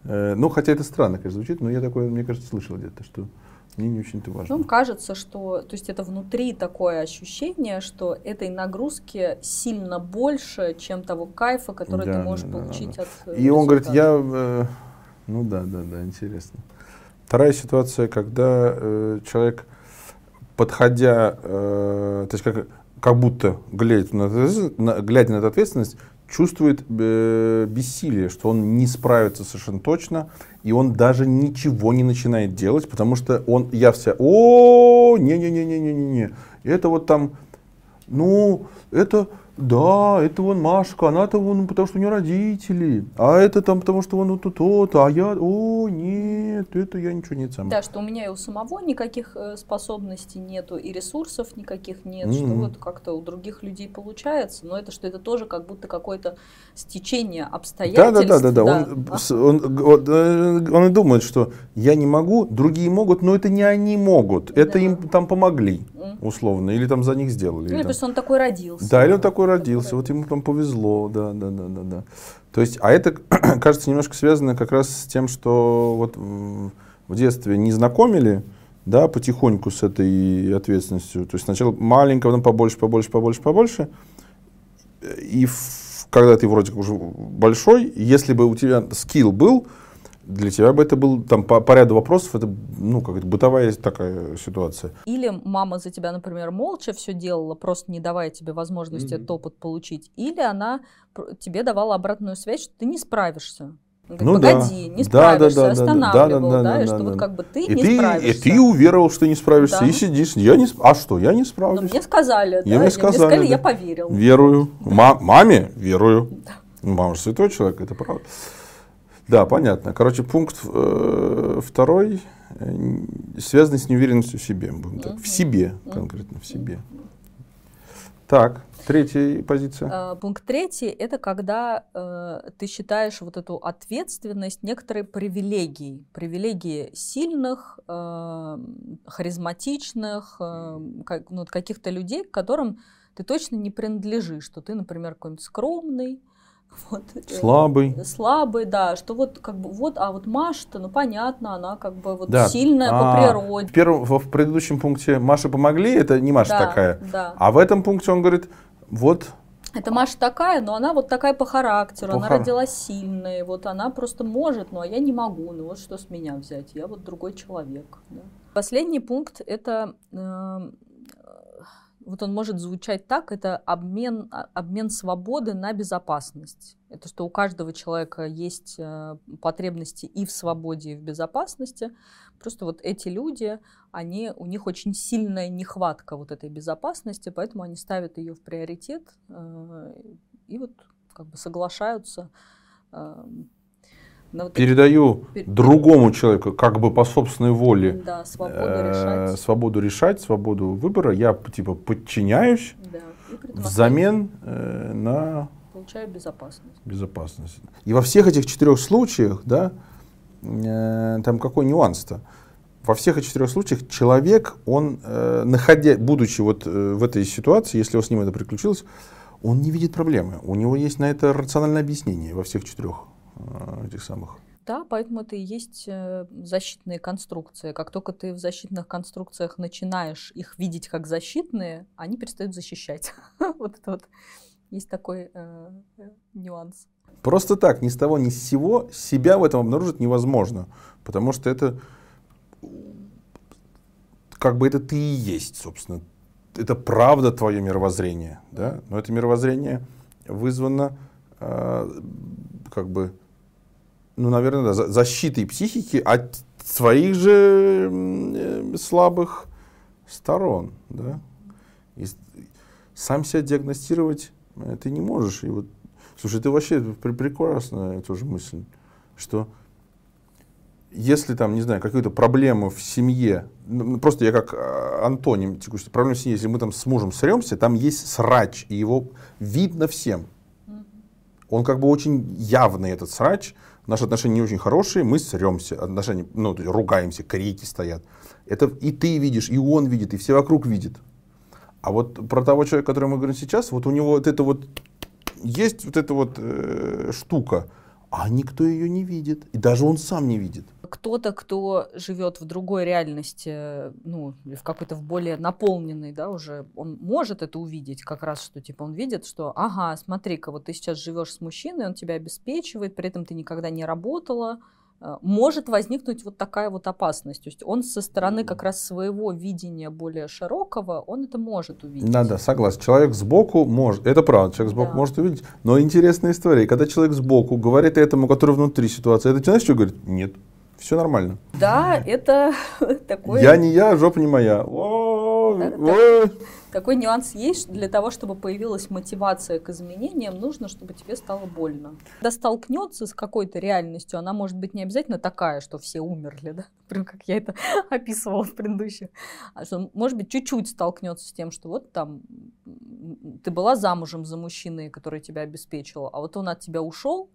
Э, ну, хотя это странно, конечно, звучит, но я такое, мне кажется, слышал где-то, что мне не очень-то важно. Ну, кажется, что, то есть это внутри такое ощущение, что этой нагрузки сильно больше, чем того кайфа, который да, ты можешь да, получить да, да. от. И он говорит, я, э, ну да, да, да, интересно. Вторая ситуация, когда э, человек, подходя, э, то есть как, как будто глядя на, глядя на эту ответственность, чувствует э, бессилие, что он не справится совершенно точно, и он даже ничего не начинает делать, потому что он, я вся, о, не-не-не-не-не-не, это вот там, ну, это да, это вон Машка, она-то вон, потому что у нее родители, а это там потому что вон вот то а я, о, нет, это я ничего не сам. Да, что у меня и у самого никаких э, способностей нету, и ресурсов никаких нет, mm-hmm. что вот как-то у других людей получается, но это что это тоже как будто какое-то стечение обстоятельств. Да, да, да, да, да. Он, он, он, э, он и думает, что я не могу, другие могут, но это не они могут, это да. им там помогли, условно, или там за них сделали. Или, или просто он такой родился. Да, или он такой родился, вот ему там повезло, да, да, да, да, да. То есть, а это, кажется, немножко связано как раз с тем, что вот в, детстве не знакомили, да, потихоньку с этой ответственностью. То есть сначала маленько, потом побольше, побольше, побольше, побольше. И в, когда ты вроде уже большой, если бы у тебя скилл был, для тебя бы это был там по, по ряду вопросов, это ну как это бытовая такая ситуация. Или мама за тебя, например, молча все делала, просто не давая тебе возможности mm-hmm. этот опыт получить, или она тебе давала обратную связь, что ты не справишься. Говорит, ну погоди, да. не справишься, да, да, да, останавливал, да, да, да, да, и что да, вот как бы ты и не ты, справишься. И ты уверовал, что не справишься, да. и сидишь, я не, а что, я не справлюсь. Но мне сказали, я да, мне сказали, мне сказали да. я поверил. Верую, да. маме верую. Да. Мама же святой человек, это правда. Да, понятно. Короче, пункт э, второй э, связанный с неуверенностью в себе. Будем так. В себе, конкретно в себе. Так, третья позиция. А, пункт третий – это когда э, ты считаешь вот эту ответственность некоторой привилегией. Привилегии сильных, э, харизматичных, э, как, ну, каких-то людей, к которым ты точно не принадлежишь, что ты, например, какой-нибудь скромный, вот, э, слабый. Слабый, да, что вот как бы вот, а вот Маша-то, ну понятно, она как бы вот да. сильная а, по природе. В, первом, в предыдущем пункте Маша помогли, это не Маша да, такая. Да. А в этом пункте он говорит, вот это Маша такая, но она вот такая по характеру, по она хар... родилась сильной, вот она просто может, ну а я не могу, ну вот что с меня взять, я вот другой человек. Да. Последний пункт это э, вот он может звучать так, это обмен, а, обмен свободы на безопасность. Это что у каждого человека есть э, потребности и в свободе, и в безопасности. Просто вот эти люди, они, у них очень сильная нехватка вот этой безопасности, поэтому они ставят ее в приоритет э, и вот как бы соглашаются э, вот Передаю эти... другому человеку, как бы по собственной воле, да, свободу, э, решать. свободу решать, свободу выбора. Я типа подчиняюсь да, взамен э, на получаю безопасность. безопасность. И во всех этих четырех случаях, да, э, там какой нюанс-то? Во всех этих четырех случаях человек, он, э, находя, будучи вот э, в этой ситуации, если с ним это приключилось, он не видит проблемы. У него есть на это рациональное объяснение во всех четырех этих самых. Да, поэтому это и есть э, защитные конструкции. Как только ты в защитных конструкциях начинаешь их видеть как защитные, они перестают защищать. вот это вот Есть такой э, э, нюанс. Просто так, ни с того, ни с сего себя в этом обнаружить невозможно. Потому что это как бы это ты и есть, собственно. Это правда твое мировоззрение. Да? Но это мировоззрение вызвано э, как бы, ну, наверное, да, защитой психики от своих же э, слабых сторон. Да? И сам себя диагностировать э, ты не можешь. И вот, слушай, ты вообще прекрасная тоже мысль, что если там, не знаю, какую-то проблему в семье, ну, ну, просто я как а, антоним текущей проблемы в семье, если мы там с мужем сремся, там есть срач, и его видно всем. Он как бы очень явный, этот срач. Наши отношения не очень хорошие, мы сремся, отношения, ну, ругаемся, крики стоят. Это и ты видишь, и он видит, и все вокруг видят. А вот про того человека, о котором мы говорим сейчас, вот у него вот это вот есть вот эта вот э, штука, а никто ее не видит, и даже он сам не видит. Кто-то, кто живет в другой реальности, ну, в какой-то в более наполненной, да, уже, он может это увидеть, как раз, что, типа, он видит, что, ага, смотри-ка, вот ты сейчас живешь с мужчиной, он тебя обеспечивает, при этом ты никогда не работала, Э, может возникнуть вот такая вот опасность. То есть он со стороны как раз своего видения более широкого, он это может увидеть. Да, да, согласен. Человек сбоку может, это правда, человек сбоку да. может увидеть. Но интересная история. Когда человек сбоку говорит этому, который внутри ситуации, это знаешь, что говорит? Нет, все нормально. Да, это такое... Я не я, жопа не моя. Такой нюанс есть. Для того, чтобы появилась мотивация к изменениям, нужно, чтобы тебе стало больно. Когда столкнется с какой-то реальностью, она может быть не обязательно такая, что все умерли, да? Прям как я это описывала в предыдущих. А что, может быть, чуть-чуть столкнется с тем, что вот там ты была замужем за мужчиной, который тебя обеспечивал, а вот он от тебя ушел,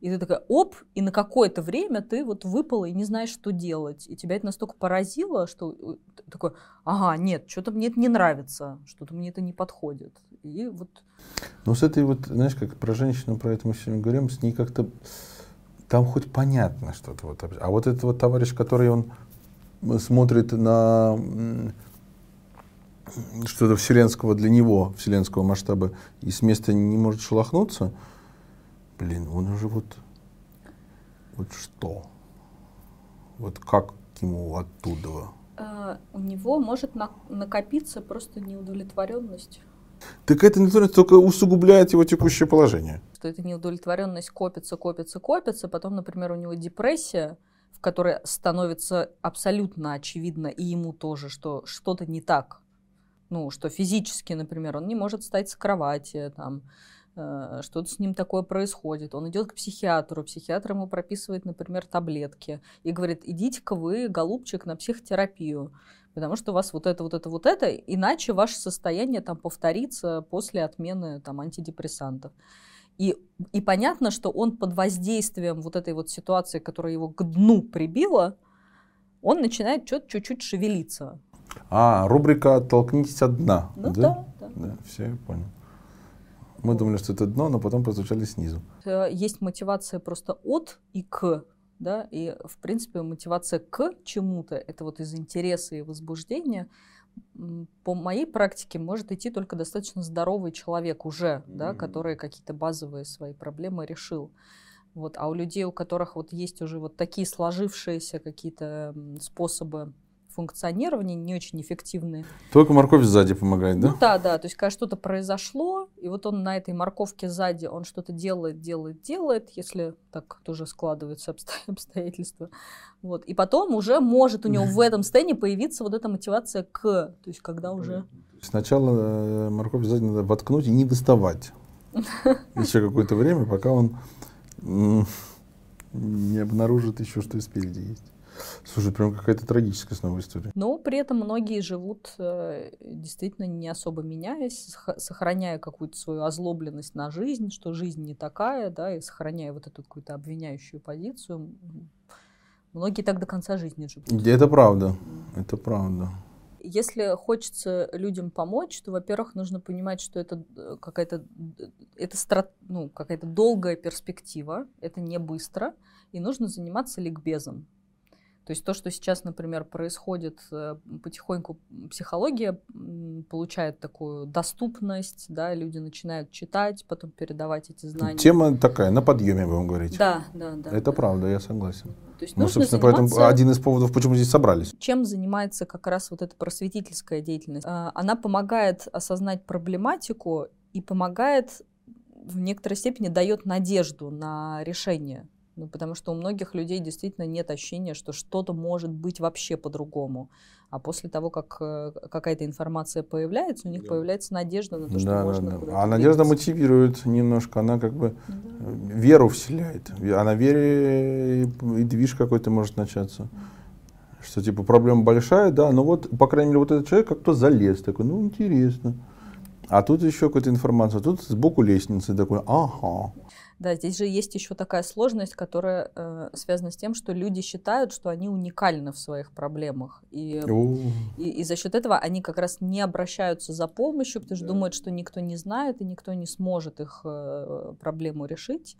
и ты такая, оп, и на какое-то время ты вот выпала и не знаешь, что делать. И тебя это настолько поразило, что э, такой, ага, нет, что-то мне это не нравится, что-то мне это не подходит. И вот... Ну, с этой вот, знаешь, как про женщину, про это мы сегодня говорим, с ней как-то там хоть понятно что-то. Вот. А вот этот вот товарищ, который он смотрит на что-то вселенского для него, вселенского масштаба, и с места не может шелохнуться, блин, он уже вот, вот что? Вот как ему оттуда? А, у него может на, накопиться просто неудовлетворенность. Так эта неудовлетворенность только усугубляет его текущее положение. Что эта неудовлетворенность копится, копится, копится, потом, например, у него депрессия, в которой становится абсолютно очевидно и ему тоже, что что-то не так. Ну, что физически, например, он не может встать с кровати, там, что-то с ним такое происходит. Он идет к психиатру, психиатр ему прописывает, например, таблетки и говорит, идите-ка вы, голубчик, на психотерапию, потому что у вас вот это, вот это, вот это, иначе ваше состояние там повторится после отмены там антидепрессантов. И, и понятно, что он под воздействием вот этой вот ситуации, которая его к дну прибила, он начинает что-то чуть-чуть шевелиться. А, рубрика «Оттолкнитесь от дна». Ну да, да. да. да все, я понял. Мы думали, что это дно, но потом прозвучали снизу. Э, есть мотивация просто от и к, да, и в принципе мотивация к чему-то, это вот из интереса и возбуждения, по моей практике может идти только достаточно здоровый человек уже, mm-hmm. да, который какие-то базовые свои проблемы решил. Вот. А у людей, у которых вот есть уже вот такие сложившиеся какие-то способы функционирования не очень эффективные. Только морковь сзади помогает, да? Ну да, да. То есть, когда что-то произошло, и вот он на этой морковке сзади, он что-то делает, делает, делает, если так тоже складываются обстоятельства. Вот. И потом уже может у него в этом состоянии появиться вот эта мотивация к, то есть, когда уже... Сначала э, морковь сзади надо воткнуть и не доставать. Еще какое-то время, пока он не обнаружит еще, что и спереди есть. Слушай, прям какая-то трагическая снова история. Но при этом многие живут э, действительно не особо меняясь, сохраняя какую-то свою озлобленность на жизнь, что жизнь не такая, да, и сохраняя вот эту какую-то обвиняющую позицию. Многие так до конца жизни живут. Это правда, это правда. Если хочется людям помочь, то, во-первых, нужно понимать, что это э, какая-то это страт, ну, какая-то долгая перспектива, это не быстро, и нужно заниматься ликбезом. То есть то, что сейчас, например, происходит э, потихоньку, психология получает такую доступность, да, люди начинают читать, потом передавать эти знания. Тема такая, на подъеме, будем говорить. Да, да, да. Это да. правда, я согласен. То есть Ну, нужно собственно, заниматься... поэтому один из поводов, почему здесь собрались. Чем занимается как раз вот эта просветительская деятельность? А, Она помогает осознать проблематику и помогает в некоторой степени дает надежду на решение. Ну, потому что у многих людей действительно нет ощущения, что что-то может быть вообще по-другому. А после того, как э, какая-то информация появляется, у них Да. появляется надежда на то, что Да, да, можно да. куда-то А надежда двигаться. мотивирует немножко, она как бы Да. э, веру вселяет. А на вере и, и движ какой-то может начаться. Что типа проблема большая, да, но вот, по крайней мере, вот этот человек как-то залез, такой, ну, интересно. А тут еще какая-то информация, тут сбоку лестницы такой, ага. Да, здесь же есть еще такая сложность, которая э, связана с тем, что люди считают, что они уникальны в своих проблемах. И И, и за счет этого они как раз не обращаются за помощью, потому что Да. думают, что никто не знает и никто не сможет их э, проблему решить.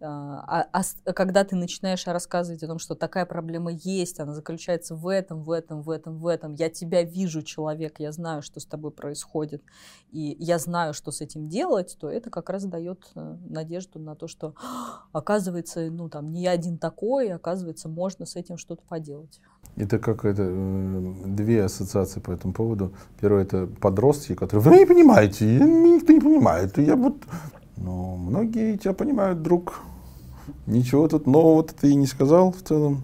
А, а с- когда ты начинаешь рассказывать о том, что такая проблема есть, она заключается в этом, в этом, в этом, в этом, я тебя вижу, человек, я знаю, что с тобой происходит, и я знаю, что с этим делать, то это как раз дает э, надежду на то, что «А, оказывается, ну там не я один такой, оказывается, можно с этим что-то поделать. Это как это, э, две ассоциации по этому поводу. Первое это подростки, которые вы не понимаете, меня никто не понимает. Я вот, ну, многие тебя понимают, друг. Ничего тут нового ты и не сказал в целом.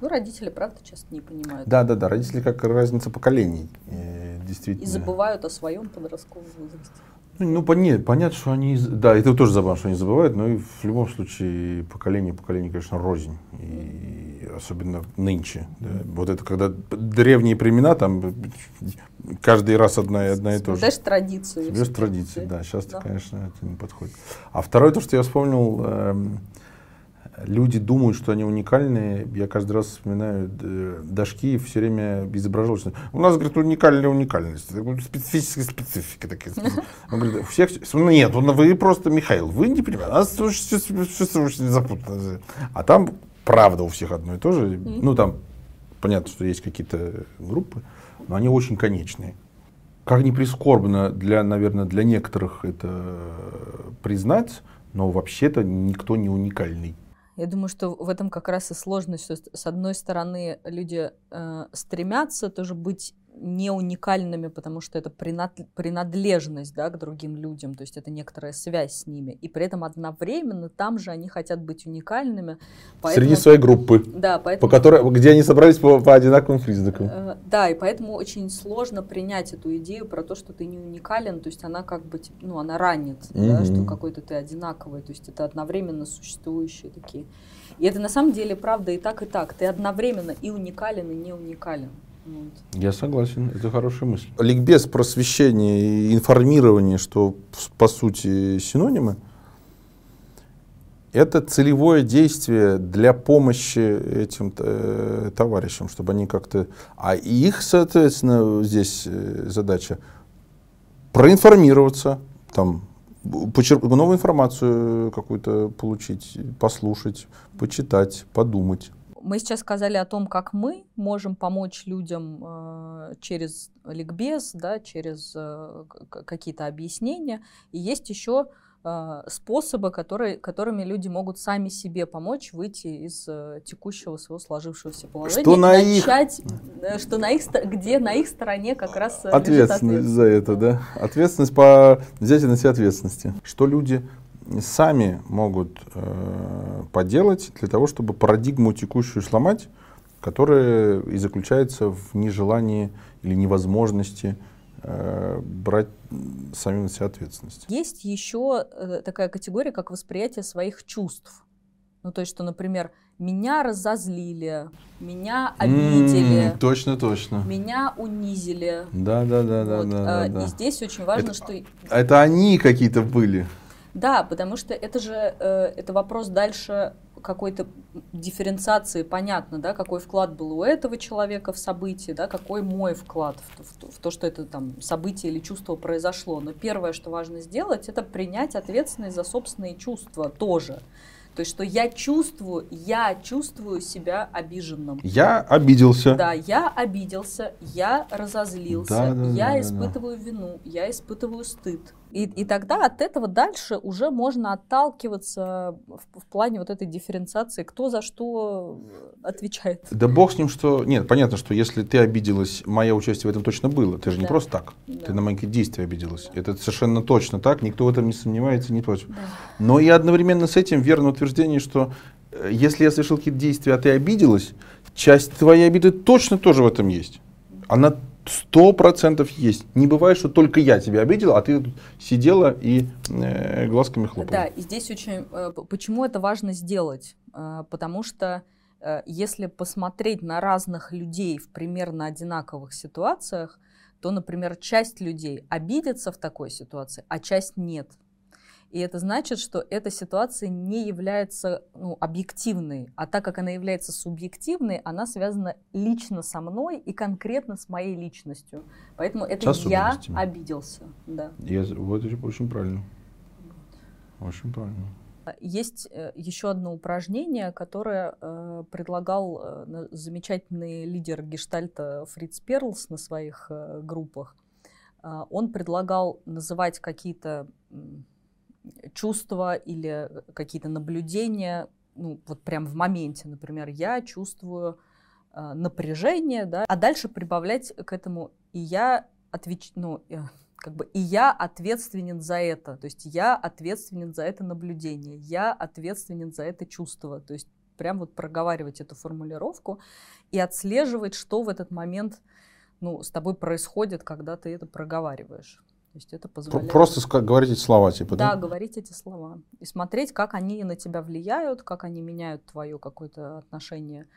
Ну, родители, правда, часто не понимают. Да, да, да. Родители как разница поколений. э, действительно. И забывают о своем подростковом возрасте. Ну, ну, поне- понятно, что они... Да, это тоже забавно, что они забывают, но и в любом случае поколение поколение, конечно, рознь. И особенно нынче. да. Вот это когда древние племена, там каждый раз одна и одна и то же. Знаешь, традицию. Без традиций, да. Сейчас, Да. конечно, это не подходит. А второе, то, что я вспомнил, эм, люди думают, что они уникальные. Я каждый раз вспоминаю э, Дашки все время изображал, что у нас, говорит, уникальная уникальность. Это Специфическая специфика такая. специ- Он говорит, у всех... Нет, он- вы просто, Михаил, вы не понимаете. У нас всё- всё- всё- всё очень запутано. А там правда у всех одно и то же. Ну, там понятно, что есть какие-то группы, но они очень конечные. Как ни прискорбно для, наверное, для некоторых это признать, но вообще-то никто не уникальный. Я думаю, что в этом как раз и сложность. с одной стороны, люди э, стремятся тоже быть не уникальными, потому что это принад- принадлежность да, к другим людям, то есть это некоторая связь с ними. И при этом одновременно там же они хотят быть уникальными. Поэтому, Среди своей группы, да, по поэтому, которой, где они собрались по, по одинаковым признакам. э, да, и поэтому очень сложно принять эту идею про то, что ты не уникален, то есть она как бы, ну, она ранит, да, Мгм. что какой-то ты одинаковый, то есть это одновременно существующие такие. И это на самом деле правда и так, и так. Ты одновременно и уникален, и не уникален. Я согласен, это хорошая мысль. Ликбез, просвещение и информирование, что по сути синонимы, это целевое действие для помощи этим э, товарищам, чтобы они как-то... А их, соответственно, здесь э, задача проинформироваться, там, почерп- новую информацию какую-то получить, послушать, почитать, подумать. Мы сейчас сказали о том, как мы можем помочь людям э, через ликбез, да, через э, какие-то объяснения. И есть еще э, способы, которые, которыми люди могут сами себе помочь выйти из э, текущего своего сложившегося положения. Что на их- начать, э, что на их, где на их стороне как раз лежит Ответственность за это, да. Ответственность по взятию на себя ответственности. Что люди сами могут э, поделать для того, чтобы парадигму текущую сломать, которая и заключается в нежелании или невозможности э, брать м, самим на себя ответственность. Есть еще э, такая категория, как восприятие своих чувств. Ну, то есть, что, например, меня разозлили, меня обидели, М, Точно, точно. меня унизили. Да, да, да, Вот, да, а, да, да. И здесь очень важно, Это- что... Это они какие-то были. Да, потому что это же э, это вопрос дальше какой-то дифференциации, понятно, да, какой вклад был у этого человека в событие, да, какой мой вклад в то, в в то, что это там событие или чувство произошло. Но первое, что важно сделать, это принять ответственность за собственные чувства тоже. То есть, что я чувствую, я чувствую себя обиженным. Я обиделся. Да, я обиделся, я разозлился, Да, да, я да, да, испытываю вину, я испытываю стыд. И, и тогда от этого дальше уже можно отталкиваться в, в плане вот этой дифференциации, кто за что отвечает. Да бог с ним, что... Нет, понятно, что если ты обиделась, мое участие в этом точно было. Ты же не Да. просто так. Да. Ты на мои действия обиделась. Это совершенно точно так. Никто в этом не сомневается, не против. Да. Но и одновременно с этим верно утверждение, что э, если я совершил какие-то действия, а ты обиделась, часть твоей обиды точно тоже в этом есть. Она сто процентов есть. Не бывает, что только я тебя обидел, а ты сидела и э, глазками хлопала. Да, и здесь очень... э, Почему это важно сделать? Э, Потому что э, если посмотреть на разных людей в примерно одинаковых ситуациях, то, например, часть людей обидится в такой ситуации, а часть нет. И это значит, что эта ситуация не является ну, объективной, а так как она является субъективной, она связана лично со мной и конкретно с моей личностью. Поэтому это я обиделся. Да. Я, вот это очень правильно. Очень правильно. Есть э, еще одно упражнение, которое э, предлагал э, замечательный лидер гештальта Фриц Перлс на своих группах. Он предлагал называть какие-то чувства или какие-то наблюдения, ну вот прям в моменте, например, я чувствую э, напряжение, да, а дальше прибавлять к этому и я отвеч... ну, э, как бы и я ответственен за это, то есть я ответственен за это наблюдение, я ответственен за это чувство, то есть прям вот проговаривать эту формулировку и отслеживать, что в этот момент ну, с тобой происходит, когда ты это проговариваешь. То есть это позволяет... Просто говорить эти слова, типа, Да, да? говорить эти слова. И смотреть, как они на тебя влияют, как они меняют твое какое-то отношение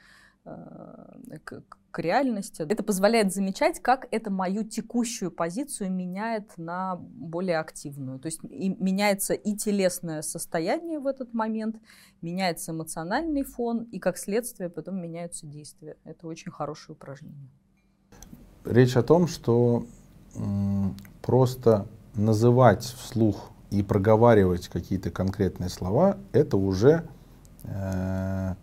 э, к, к реальности. Это позволяет замечать, как это мою текущую позицию меняет на более активную. То есть и меняется и телесное состояние в этот момент, меняется эмоциональный фон, и как следствие потом меняются действия. Это очень хорошее упражнение. Речь о том, что просто называть вслух и проговаривать какие-то конкретные слова, это уже, э,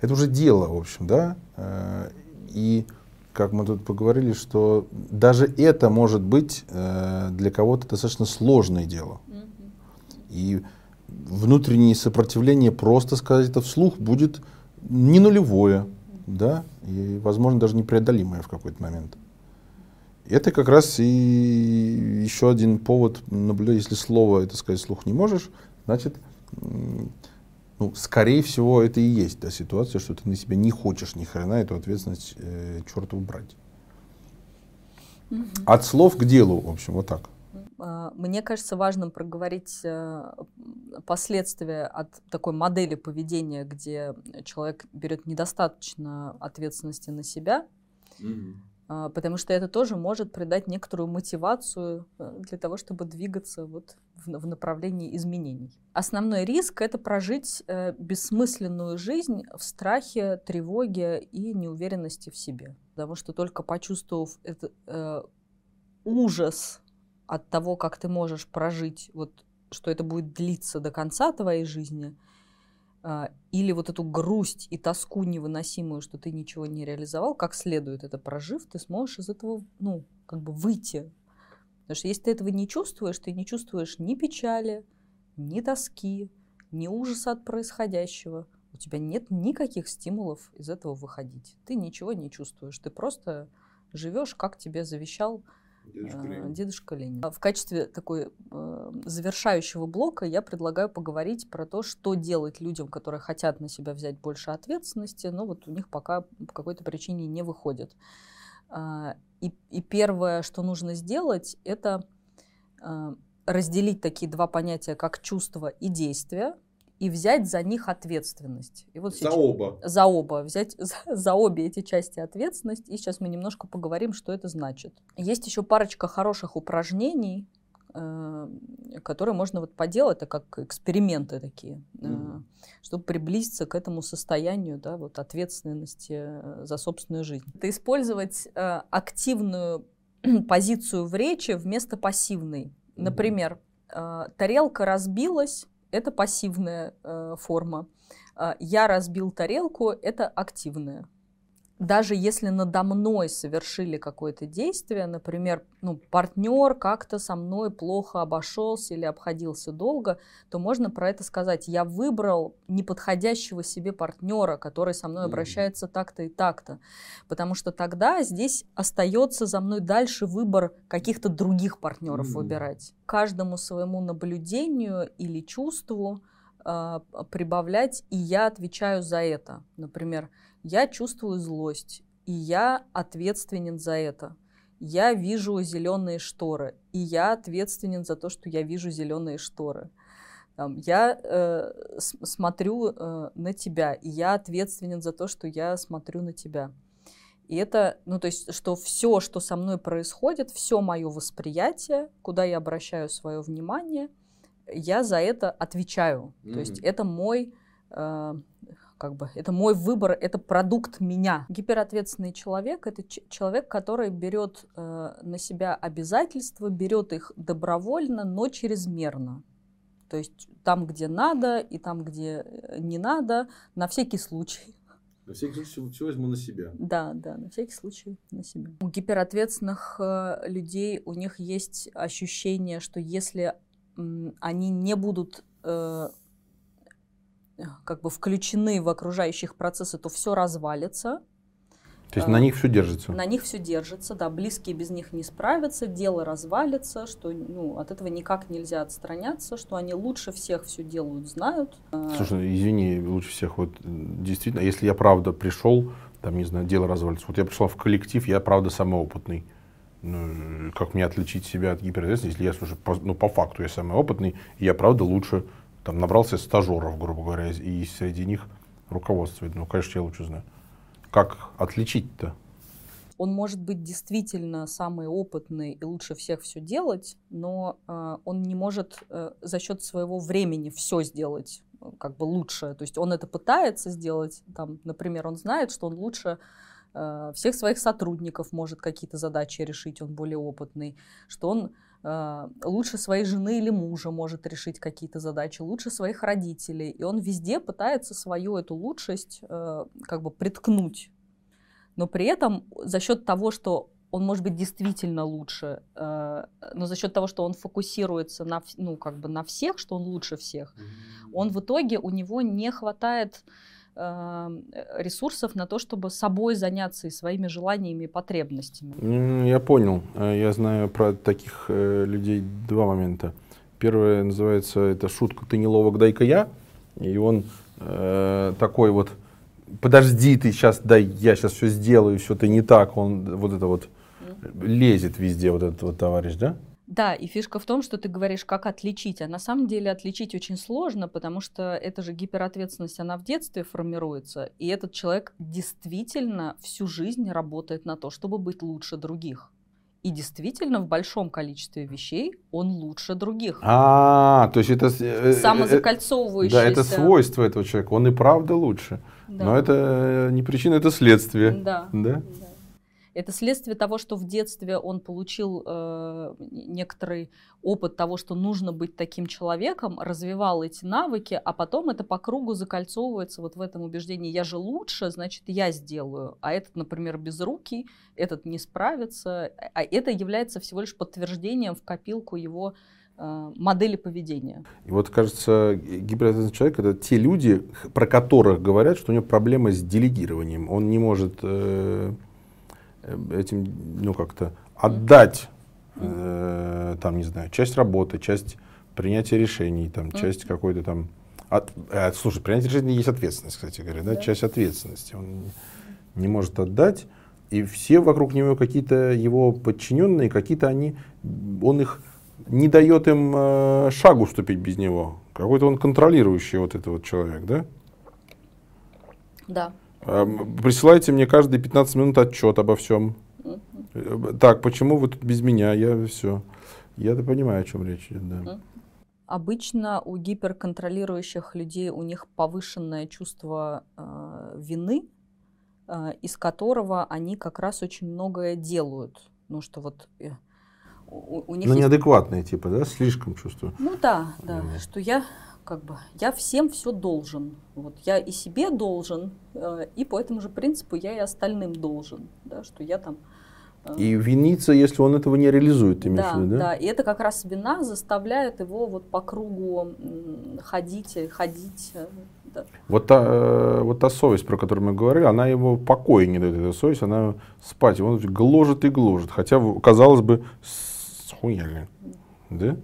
это уже дело, в общем, да. Э, и как мы тут поговорили, что даже это может быть э, для кого-то достаточно сложное дело. И внутреннее сопротивление просто сказать это вслух будет не нулевое, да, и, возможно, даже непреодолимое в какой-то момент. Это как раз и еще один повод наблюдать, если слово это сказать вслух не можешь, значит, ну, скорее всего, это и есть та ситуация, что ты на себя не хочешь ни хрена эту ответственность э, чертову брать. От слов к делу, в общем, вот так. А, Мне кажется важным проговорить э, последствия от такой модели поведения, где человек берет недостаточно ответственности на себя, а, потому что это тоже может придать некоторую мотивацию э, для того, чтобы двигаться вот в на- в направлении изменений. Основной риск — это прожить э, бессмысленную жизнь в страхе, тревоге и неуверенности в себе. Потому что только почувствовав это, э, ужас от того, как ты можешь прожить, вот, что это будет длиться до конца твоей жизни, а, или вот эту грусть и тоску невыносимую, что ты ничего не реализовал, как следует это прожив, ты сможешь из этого, ну, как бы выйти. Потому что если ты этого не чувствуешь, ты не чувствуешь ни печали, ни тоски, ни ужаса от происходящего. У тебя нет никаких стимулов из этого выходить. Ты ничего не чувствуешь. Ты просто живешь, как тебе завещал э, Дедушка Ленин. В качестве такой э, завершающего блока я предлагаю поговорить про то, что делать людям, которые хотят на себя взять больше ответственности, но вот у них пока по какой-то причине не выходит. А, И, и первое, что нужно сделать, это э, разделить такие два понятия, как чувство и действие, и взять за них ответственность. И вот сейчас- оба. за оба, взять за, за обе эти части ответственность. И сейчас мы немножко поговорим, что это значит. Есть еще парочка хороших упражнений, э, которые можно вот поделать, это как эксперименты такие, э, Мгм. чтобы приблизиться к этому состоянию да, вот ответственности э, за собственную жизнь. Это использовать э, активную позицию в речи вместо пассивной. Например, э, тарелка разбилась, это пассивная э, форма. Э, я разбил тарелку – это активная даже если надо мной совершили какое-то действие, например, ну, партнер как-то со мной плохо обошелся или обходился долго, то можно про это сказать. Я выбрал неподходящего себе партнера, который со мной обращается так-то и так-то. Потому что тогда здесь остается за мной дальше выбор каких-то других партнеров mm-hmm. выбирать. Каждому своему наблюдению или чувству э, прибавлять, и я отвечаю за это. Например, я чувствую злость, и я ответственен за это. Я вижу зеленые шторы, и я ответственен за то, что я вижу зеленые шторы. Я э, смотрю э, на тебя, и я ответственен за то, что я смотрю на тебя. И это, ну то есть, что все, что со мной происходит, все мое восприятие, куда я обращаю свое внимание, я за это отвечаю. Mm-hmm. То есть это мой э, как бы это мой выбор, это продукт меня. Гиперответственный человек это человек, который берет э, на себя обязательства, берет их добровольно, но чрезмерно. То есть там, где надо, и там, где э, не надо, на всякий случай. На всякий случай все возьму на себя. Да, да, на всякий случай на себя. У гиперответственных э, людей у них есть ощущение, что если они не будут э, как бы включены в окружающих процессы, то все развалится. То есть на а, них все держится? На них все держится, да. Близкие без них не справятся, дело развалится, что ну, от этого никак нельзя отстраняться, что они лучше всех все делают, знают. А, Слушай, извини, лучше всех. Вот действительно, если я правда пришел, там, не знаю, дело развалится. Вот я пришел в коллектив, я правда самый опытный. Ну, как мне отличить себя от гиперответственности, если я, слушай, по, ну, по факту я самый опытный, и я правда лучше там набрался стажеров, грубо говоря, и среди них руководствует. Ну, конечно, я лучше знаю. Как отличить-то? Он может быть действительно самый опытный и лучше всех все делать, но э, он не может э, за счет своего времени все сделать э, как бы лучше. То есть он это пытается сделать, там, например, он знает, что он лучше э, всех своих сотрудников может какие-то задачи решить, он более опытный, что он лучше своей жены или мужа может решить какие-то задачи, лучше своих родителей. И он везде пытается свою эту лучшесть э, как бы приткнуть. Но при этом за счет того, что он может быть действительно лучше, э, но за счет того, что он фокусируется на, ну, как бы на всех, что он лучше всех, он в итоге, у него не хватает ресурсов на то, чтобы собой заняться и своими желаниями и потребностями. Я понял. Э, я знаю про таких э, людей два момента. Первое называется это шутка «ты не ловок, дай-ка я». И он э, такой вот «подожди, ты сейчас, дай, я сейчас все сделаю, все ты не так». Он вот это вот лезет везде, вот этот вот товарищ, да? Да, и фишка в том, что ты говоришь, как отличить. А на самом деле отличить очень сложно, потому что это же гиперответственность, она в детстве формируется. И этот человек действительно всю жизнь работает на то, чтобы быть лучше других. И действительно в большом количестве вещей он лучше других. А, то есть это э, э, самозакольцовывающееся. Да, это свойство этого человека. Он и правда лучше. Да. Но это не причина, это следствие. Да. да? да. Это следствие того, что в детстве он получил э, некоторый опыт того, что нужно быть таким человеком, развивал эти навыки, а потом это по кругу закольцовывается вот в этом убеждении «я же лучше, значит, я сделаю», а этот, например, без руки, этот не справится, а это является всего лишь подтверждением в копилку его э, модели поведения. И вот, кажется, гиперответственный человек — это те люди, про которых говорят, что у него проблемы с делегированием. Он не может э, этим, ну, как-то отдать, э, там, не знаю, часть работы, часть принятия решений, там, часть какой-то там... От, э, слушай, принятие решений есть ответственность, кстати говоря, да, часть ответственности. Он не может отдать, и все вокруг него какие-то его подчиненные, какие-то они, он их не дает им э, шагу ступить без него. Какой-то он контролирующий вот этот вот человек, да? Да. Присылайте мне каждые 15 минут отчет обо всем. Угу. Так, почему вы тут без меня? Я все. Я-то понимаю, о чем речь идет. Да. Обычно у гиперконтролирующих людей у них повышенное чувство э, вины, э, из которого они как раз очень многое делают. Ну что вот э, у, у них ну, есть... неадекватные типа, да, слишком чувствую. Ну да, да, mm. что я как бы я всем все должен. Вот я и себе должен, э, и по этому же принципу я и остальным должен, да, что я там э, и виниться, если он этого не реализует, ты да, виду, да? Да, и это как раз вина заставляет его вот по кругу ходить, ходить. Э, да. Вот, та, вот та совесть, про которую мы говорили, она его покоя не дает, эта совесть, она спать, он гложет и гложет, хотя, казалось бы, схуяли, да?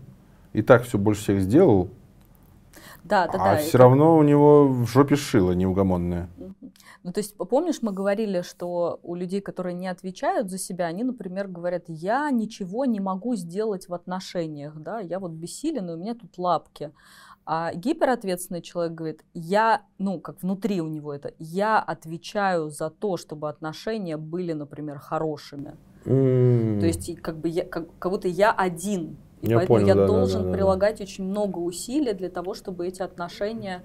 И так все больше всех сделал, да, да, а да. все равно у него в жопе шило неугомонное. Ну, то есть, помнишь, мы говорили, что у людей, которые не отвечают за себя, они, например, говорят, я ничего не могу сделать в отношениях, да, я вот бессилен, и у меня тут лапки. А гиперответственный человек говорит, я, ну, как внутри у него это, я отвечаю за то, чтобы отношения были, например, хорошими. Mm. То есть, как бы я, как, как будто я один я поэтому понял, я да, должен да, да, прилагать да. очень много усилий для того, чтобы эти отношения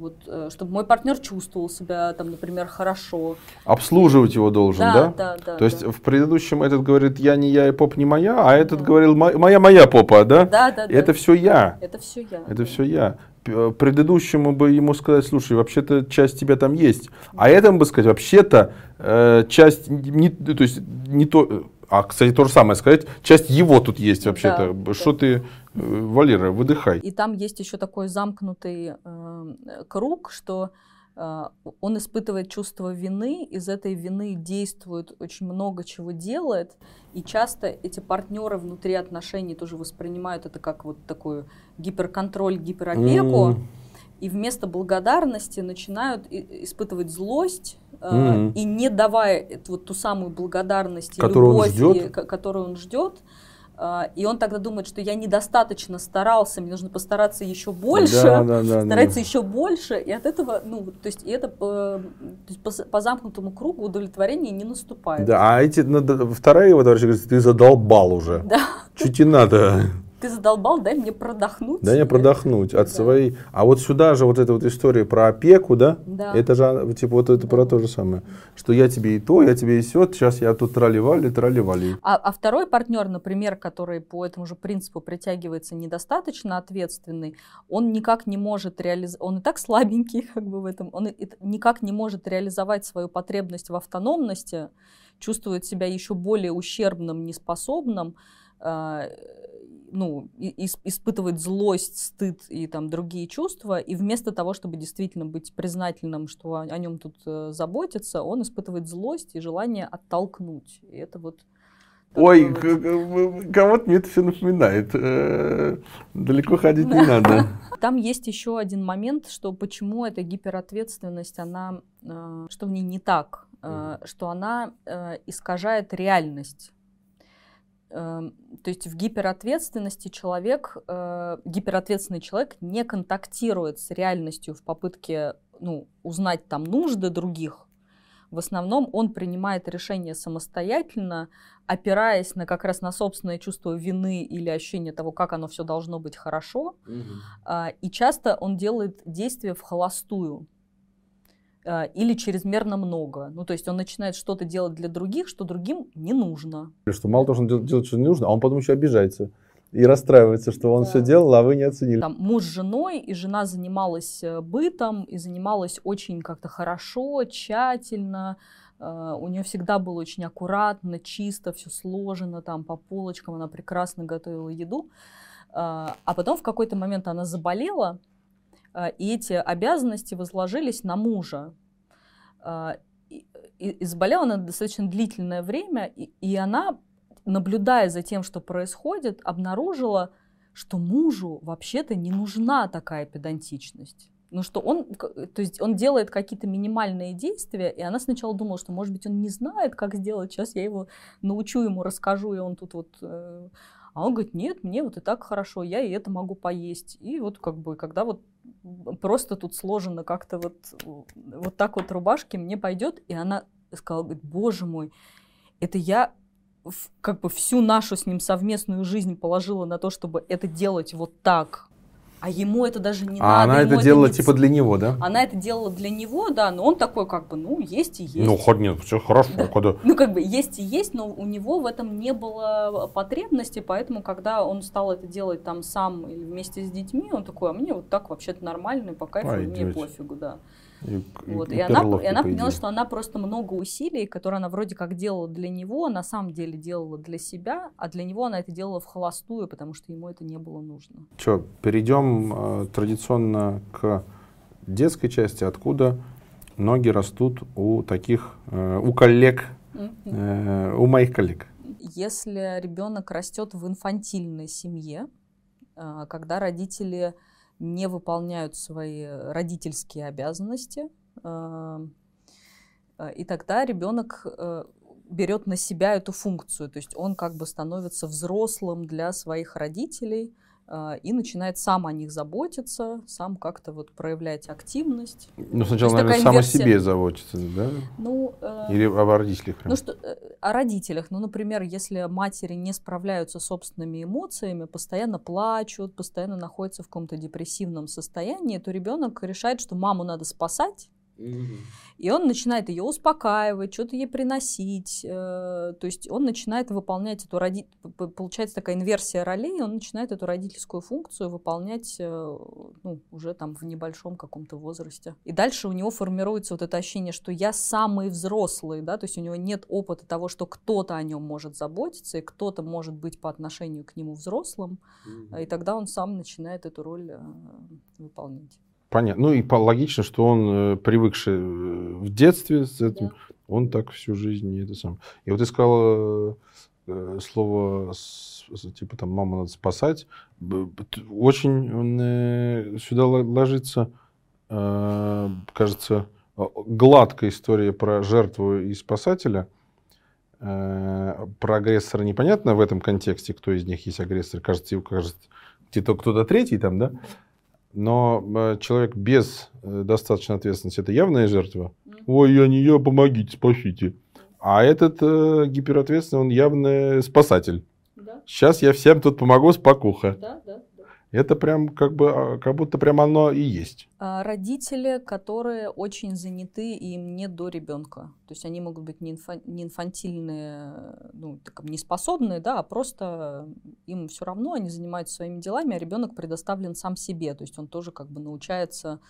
вот, э, чтобы мой партнер чувствовал себя, там, например, хорошо. Обслуживать его должен, да? Да, да, да. То есть в предыдущем этот говорит, я не я и поп не моя, а этот да. говорил, моя моя попа, да? Да, да, да. Это все я. Это все я. Это все я. Э, предыдущему бы ему сказать, слушай, вообще-то часть тебя там есть. А этому бы сказать, вообще-то э, часть не, то есть не то а, кстати, то же самое сказать, часть его тут есть вообще-то. Да, Что да. ты, э, Валера, выдыхай. И там есть еще такой замкнутый э, круг, что э, он испытывает чувство вины, из этой вины действует очень много чего делает, и часто эти партнеры внутри отношений тоже воспринимают это как вот такой гиперконтроль, гиперопеку. Mm и вместо благодарности начинают испытывать злость mm-hmm. и не давая эту, вот ту самую благодарность и которую любовь, он ждет. И, которую он ждет. А, и он тогда думает, что я недостаточно старался, мне нужно постараться еще больше, да, да, да, стараться да. еще больше, и от этого, ну, то есть и это по, по, по замкнутому кругу удовлетворение не наступает. Да, а эти, вторая его товарищ говорит, ты задолбал уже. Да. Чуть и надо ты задолбал, дай мне продохнуть. Дай мне продохнуть от да. своей. А вот сюда же вот эта вот история про опеку, да? Да. Это же типа вот это да. про то же самое, что я тебе и то, я тебе и все, сейчас я тут тролливали, тролливали. А, а второй партнер, например, который по этому же принципу притягивается недостаточно ответственный, он никак не может реализовать, он и так слабенький как бы в этом, он никак не может реализовать свою потребность в автономности, чувствует себя еще более ущербным, неспособным, ну, испытывать злость, стыд и там другие чувства, и вместо того, чтобы действительно быть признательным, что о, о нем тут э, заботятся, он испытывает злость и желание оттолкнуть. И это вот Ой, вот... кого-то мне это все напоминает. Э, далеко ходить не надо. Там есть еще один момент, что почему эта гиперответственность, она, э, что в ней не так, э, что она искажает реальность то есть в гиперответственности человек, э, гиперответственный человек не контактирует с реальностью в попытке ну, узнать там нужды других. В основном он принимает решение самостоятельно, опираясь на как раз на собственное чувство вины или ощущение того, как оно все должно быть хорошо. Угу. И часто он делает действия в холостую. А, или чрезмерно много. Ну, то есть он начинает что-то делать для других, что другим не нужно. Что мало того, что он делает, что не нужно, а он потом еще обижается и расстраивается, что он да. все делал, а вы не оценили. Там муж с женой, и жена занималась э, бытом, и занималась очень как-то хорошо, тщательно. Uh, у нее всегда было очень аккуратно, чисто, все сложено там по полочкам, она прекрасно готовила еду. Uh, а потом в какой-то момент она заболела, и эти обязанности возложились на мужа. А, и, заболела она достаточно длительное время, и, и она, наблюдая за тем, что происходит, обнаружила, что мужу вообще-то не нужна такая педантичность. Ну что он, то есть он делает какие-то минимальные действия, и она сначала думала, что, может быть, он не знает, как сделать. Сейчас я его научу, ему расскажу, и он тут вот э, а он говорит, нет, мне вот и так хорошо, я и это могу поесть. И вот как бы, когда вот просто тут сложено как-то вот, вот так вот рубашки, мне пойдет. И она сказала, говорит, боже мой, это я как бы всю нашу с ним совместную жизнь положила на то, чтобы это делать вот так. А ему это даже не а надо. она это делала не типа для него, да? Она это делала для него, да, но он такой как бы, ну, есть и есть. Ну, хоть нет, все хорошо, Да. когда... Ну, как бы есть и есть, но у него в этом не было потребности, поэтому, когда он стал это делать там сам или вместе с детьми, он такой, а мне вот так вообще-то нормально, и по кайфу, и мне пофигу, да. И, Вот. и И, она, и она по поняла, что она просто много усилий, которые она вроде как делала для него, на самом деле делала для себя, а для него она это делала в холостую, потому что ему это не было нужно. Че, перейдем э, традиционно к детской части, откуда ноги растут у таких, э, у коллег, э, у моих коллег. Если ребенок растет в инфантильной семье, а, когда родители не выполняют свои родительские обязанности, а, и тогда ребенок э, берет на себя эту функцию, то есть он как бы становится взрослым для своих родителей и начинает сам о них заботиться, сам как-то вот проявлять активность. Ну, сначала, наверное, сам о себе заботится, да? Ну, э, Или о родителях прям? Ну что, э, о родителях. Ну, например, если матери не справляются с собственными эмоциями, постоянно плачут, постоянно находятся в каком-то депрессивном состоянии, то ребенок решает, что маму надо спасать, и он начинает ее успокаивать, что-то ей приносить. э, То есть он начинает выполнять эту роди... Получается такая инверсия ролей, он начинает эту родительскую функцию выполнять э, ну, уже там в небольшом каком-то возрасте. И дальше у него формируется вот это ощущение, что я самый взрослый, да, то есть у него нет опыта того, что кто-то о нем может заботиться, и кто-то может быть по отношению к нему взрослым, и тогда он сам начинает эту роль э, выполнять. Понятно. Ну и логично, что он, э, привыкший э, в детстве с этим, Да. он так всю жизнь это сам. И вот ты сказал э, слово типа там маму надо спасать. Очень сюда ло- ложится, кажется, гладкая история про жертву и спасателя. Про агрессора непонятно в этом контексте, кто из них есть агрессор. Кажется, кажется, кто-то третий там, да? Но э, человек без э, достаточной ответственности это явная жертва. Ой, я не я, помогите, спасите. А этот э, гиперответственный, он явный спасатель. Да, Сейчас я всем тут помогу, спокуха. да, да. Это прям как бы, а, как будто прям оно и есть. А, Родители, которые очень заняты и им не до ребенка. То есть они могут быть не, инфа- не инфантильные, ну, так, не способные, да, а просто им все равно, они занимаются своими делами, а ребенок предоставлен сам себе. То есть он тоже как бы научается,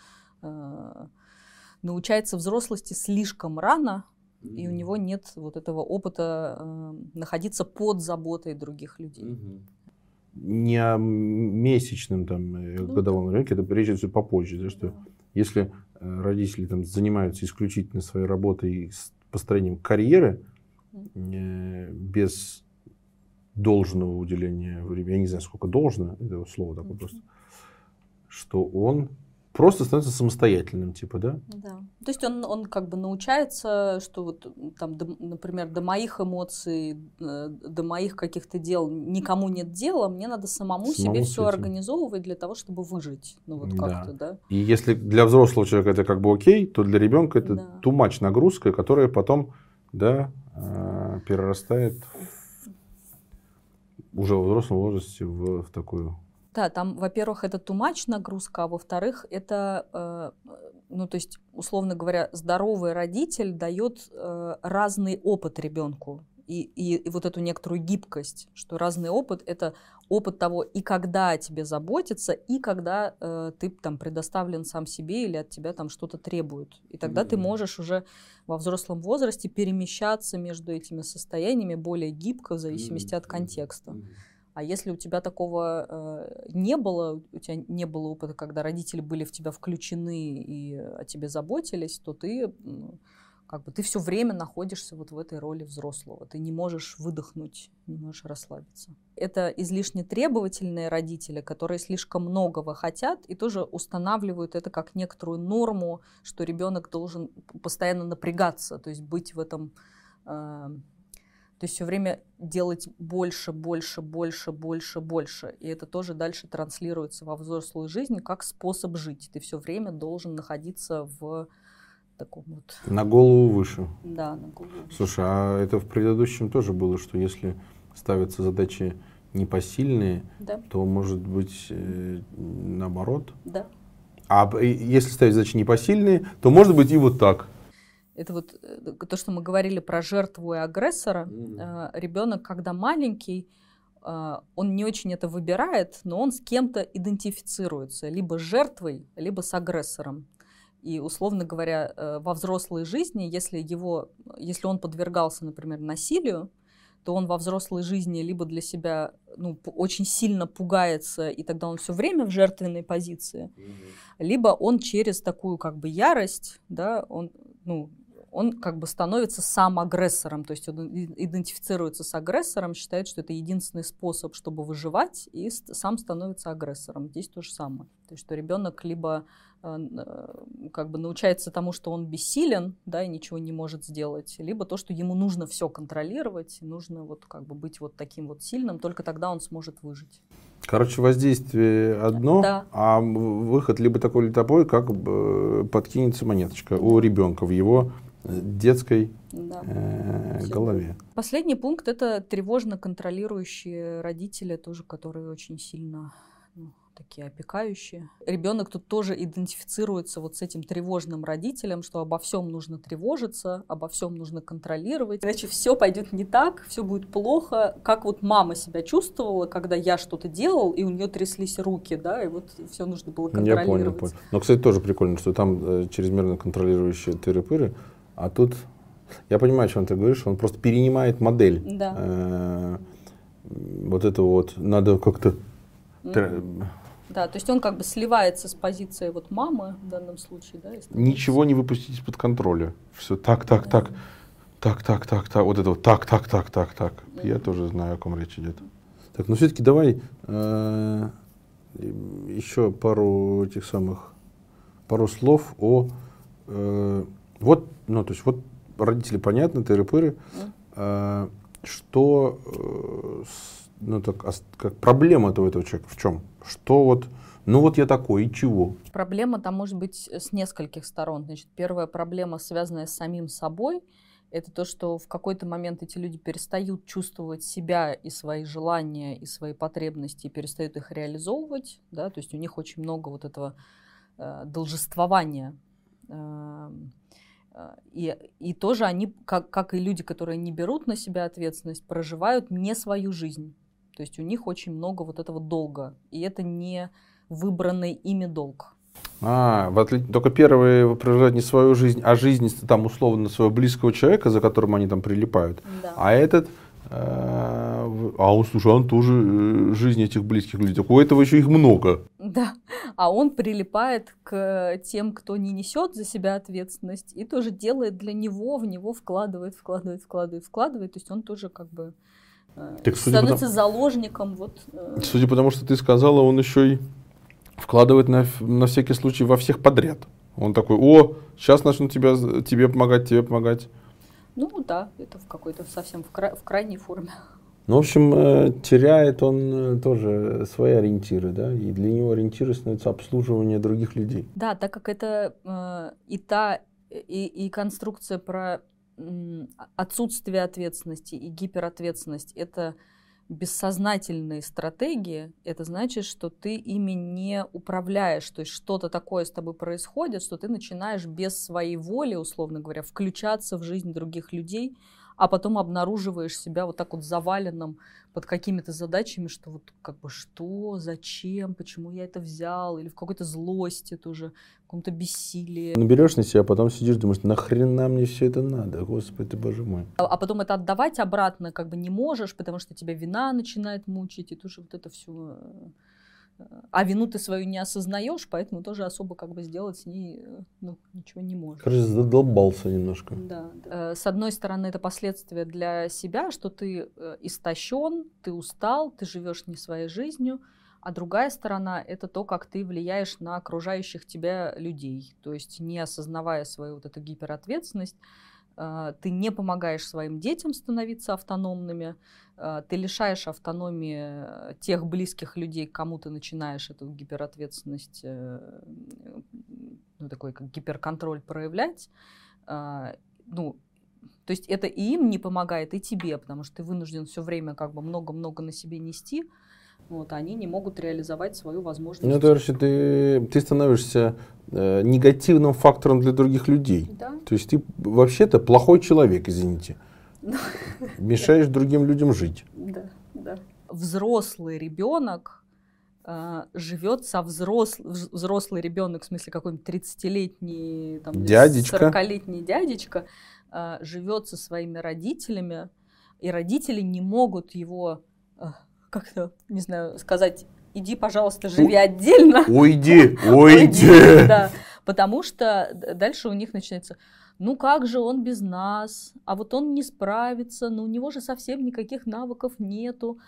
э, научается взрослости слишком рано, и у него нет вот этого опыта э, находиться под заботой других людей. Не о месячном там э, Ну, годовом ребенке, это речь идет попозже, да, что Да. если э, родители там занимаются исключительно своей работой и построением карьеры э, без должного уделения времени, я не знаю, сколько должно, это слово такое просто, что он просто становится самостоятельным, типа, да? Да. То есть он, он как бы научается, что вот там, до- например, до моих эмоций, э, до моих каких-то дел никому нет дела, мне надо самому, Самому себе все этим. организовывать для того, чтобы выжить. Ну вот Да. как-то, да. И если для взрослого человека это как бы окей, то для ребенка это Да. much нагрузка, которая потом, да, э, перерастает в- уже в взрослом возрасте в, в такую Да, там, во-первых, это тумач нагрузка, а во-вторых, это, э, ну, то есть, условно говоря, здоровый родитель дает э, разный опыт ребенку. И, и, и вот эту некоторую гибкость, что разный опыт это опыт того, и когда о тебе заботятся, и когда э, ты там предоставлен сам себе или от тебя там что-то требуют. И тогда ты Мгм. можешь уже во взрослом возрасте перемещаться между этими состояниями более гибко в зависимости от контекста. А если у тебя такого э, не было, у тебя не было опыта, когда родители были в тебя включены и о тебе заботились, то ты м, как бы ты все время находишься вот в этой роли взрослого. Ты не можешь выдохнуть, не можешь расслабиться. Это излишне требовательные родители, которые слишком многого хотят и тоже устанавливают это как некоторую норму, что ребенок должен постоянно напрягаться, то есть быть в этом э, то есть все время делать больше, больше, больше, больше, больше. И это тоже дальше транслируется во взрослую жизнь как способ жить. Ты все время должен находиться в таком вот, на голову выше. да, на голову. Слушай, а это в предыдущем тоже было, что если ставятся задачи непосильные, Да, то может быть э, наоборот. да. А если ставить задачи непосильные, то может быть и вот так. Это вот э, то, что мы говорили про жертву и агрессора. Ребенок, когда маленький, э, он не очень это выбирает, но он с кем-то идентифицируется, либо с жертвой, либо с агрессором. И, условно говоря, э, во взрослой жизни, если, его, если он подвергался, например, насилию, то он во взрослой жизни либо для себя ну, очень сильно пугается, и тогда он все время в жертвенной позиции, либо он через такую как бы ярость, да, он, ну, он как бы становится сам агрессором, то есть он идентифицируется с агрессором, считает, что это единственный способ, чтобы выживать, и сам становится агрессором. Здесь то же самое. То есть что ребенок либо э, э, как бы научается тому, что он бессилен, да, и ничего не может сделать, либо то, что ему нужно все контролировать, нужно вот как бы быть вот таким вот сильным, только тогда он сможет выжить. Короче, воздействие одно, Да. а выход либо такой, либо такой, как э, подкинется монеточка у ребенка в его детской Да. э, голове. Последний пункт это тревожно контролирующие родители, тоже которые очень сильно ну, такие опекающие. Ребенок тут тоже идентифицируется вот с этим тревожным родителем, что обо всем нужно тревожиться, обо всем нужно контролировать, иначе все пойдет не так, все будет плохо, как вот мама себя чувствовала, когда я что-то делал, и у нее тряслись руки, да, и вот все нужно было Я понял, контролировать. понял. Но, кстати, тоже прикольно, что там э, чрезмерно контролирующие тыры-пыры, а тут, я понимаю, о чем ты говоришь, он просто перенимает модель. Да. Э, вот это вот, надо как-то... Да, то есть он как бы сливается с позиции вот мамы в данном случае, да, Ничего не выпустить из-под контроля. Все так, так, Да. так, так, так, так, так, вот это вот так, так, так, так, так. Я тоже знаю, о ком речь идет. Так, ну все-таки давай э, еще пару этих самых, пару слов о, э, вот, ну то есть вот родители понятно, тыры-пыры, Мгм. э, что, ну так, ос- как проблема-то у этого человека в чем? Что вот, ну вот я такой, и чего? Проблема там может быть с нескольких сторон. Значит, первая проблема, связанная с самим собой, это то, что в какой-то момент эти люди перестают чувствовать себя и свои желания, и свои потребности, и перестают их реализовывать, да, то есть у них очень много вот этого э, должествования. Э, И, и тоже они, как, как и люди, которые не берут на себя ответственность, проживают не свою жизнь. То есть у них очень много вот этого долга. И это не выбранный ими долг. А, в отли- только первые проживают не свою жизнь, а жизнь там условно своего близкого человека, за которым они там прилипают. Да. А этот, а он, слушай, он тоже э, жизнь этих близких людей. Так у этого еще их много. Да. А он прилипает к тем, кто не несет за себя ответственность, и тоже делает для него, в него вкладывает, вкладывает, вкладывает, вкладывает. То есть он тоже как бы э, Так становится заложником. Вот, э, Судя по тому, что ты сказала, он еще и вкладывает на, на всякий случай во всех подряд. Он такой, о, сейчас начну тебя, тебе помогать, тебе помогать. Ну да, это в какой-то совсем в, кра- в крайней форме. Ну, в общем, э, теряет он э, тоже свои ориентиры, да, и для него ориентиры становится обслуживание других людей. Да, так как это э, и та, и, и конструкция про отсутствие ответственности и гиперответственность, это бессознательные стратегии, это значит, что ты ими не управляешь, то есть что-то такое с тобой происходит, что ты начинаешь без своей воли, условно говоря, включаться в жизнь других людей, а потом обнаруживаешь себя вот так вот заваленным под какими-то задачами, что вот как бы что, зачем, почему я это взял, или в какой-то злости тоже, в каком-то бессилии. Наберешь на себя, а потом сидишь, думаешь, нахрена мне все это надо, господи, боже мой. А а потом это отдавать обратно как бы не можешь, потому что тебя вина начинает мучить, и тоже вот это все. А вину ты свою не осознаешь, поэтому тоже особо как бы сделать с ней э, ну, ничего не можешь. Кажется, задолбался немножко. Да, да. Э, С одной стороны, это последствия для себя, что ты э, истощен, ты устал, ты живешь не своей жизнью. А другая сторона это то, как ты влияешь на окружающих тебя людей. То есть, не осознавая свою вот эту гиперответственность, ты не помогаешь своим детям становиться автономными, э, ты лишаешь автономии тех близких людей, кому ты начинаешь эту гиперответственность, э, ну, такой как гиперконтроль проявлять. А, ну, То есть это и им не помогает, и тебе, потому что ты вынужден все время как бы много-много на себе нести. Вот, они не могут реализовать свою возможность. Ну, короче, ты, ты становишься э, негативным фактором для других людей. Да. То есть ты вообще-то плохой человек, извините. Мешаешь другим людям жить. Да, да. Взрослый ребенок э, живет со взрослым, взрослый ребенок, в смысле какой-нибудь 30-летний, там, Дядечка. 40-летний дядечка, э, живет со своими родителями, и родители не могут его, э, как-то, не знаю, сказать, иди, пожалуйста, живи отдельно. Уйди, уйди. Да, потому что дальше у них начинается, ну как же он без нас, а вот он не справится, но у него же совсем никаких навыков нету,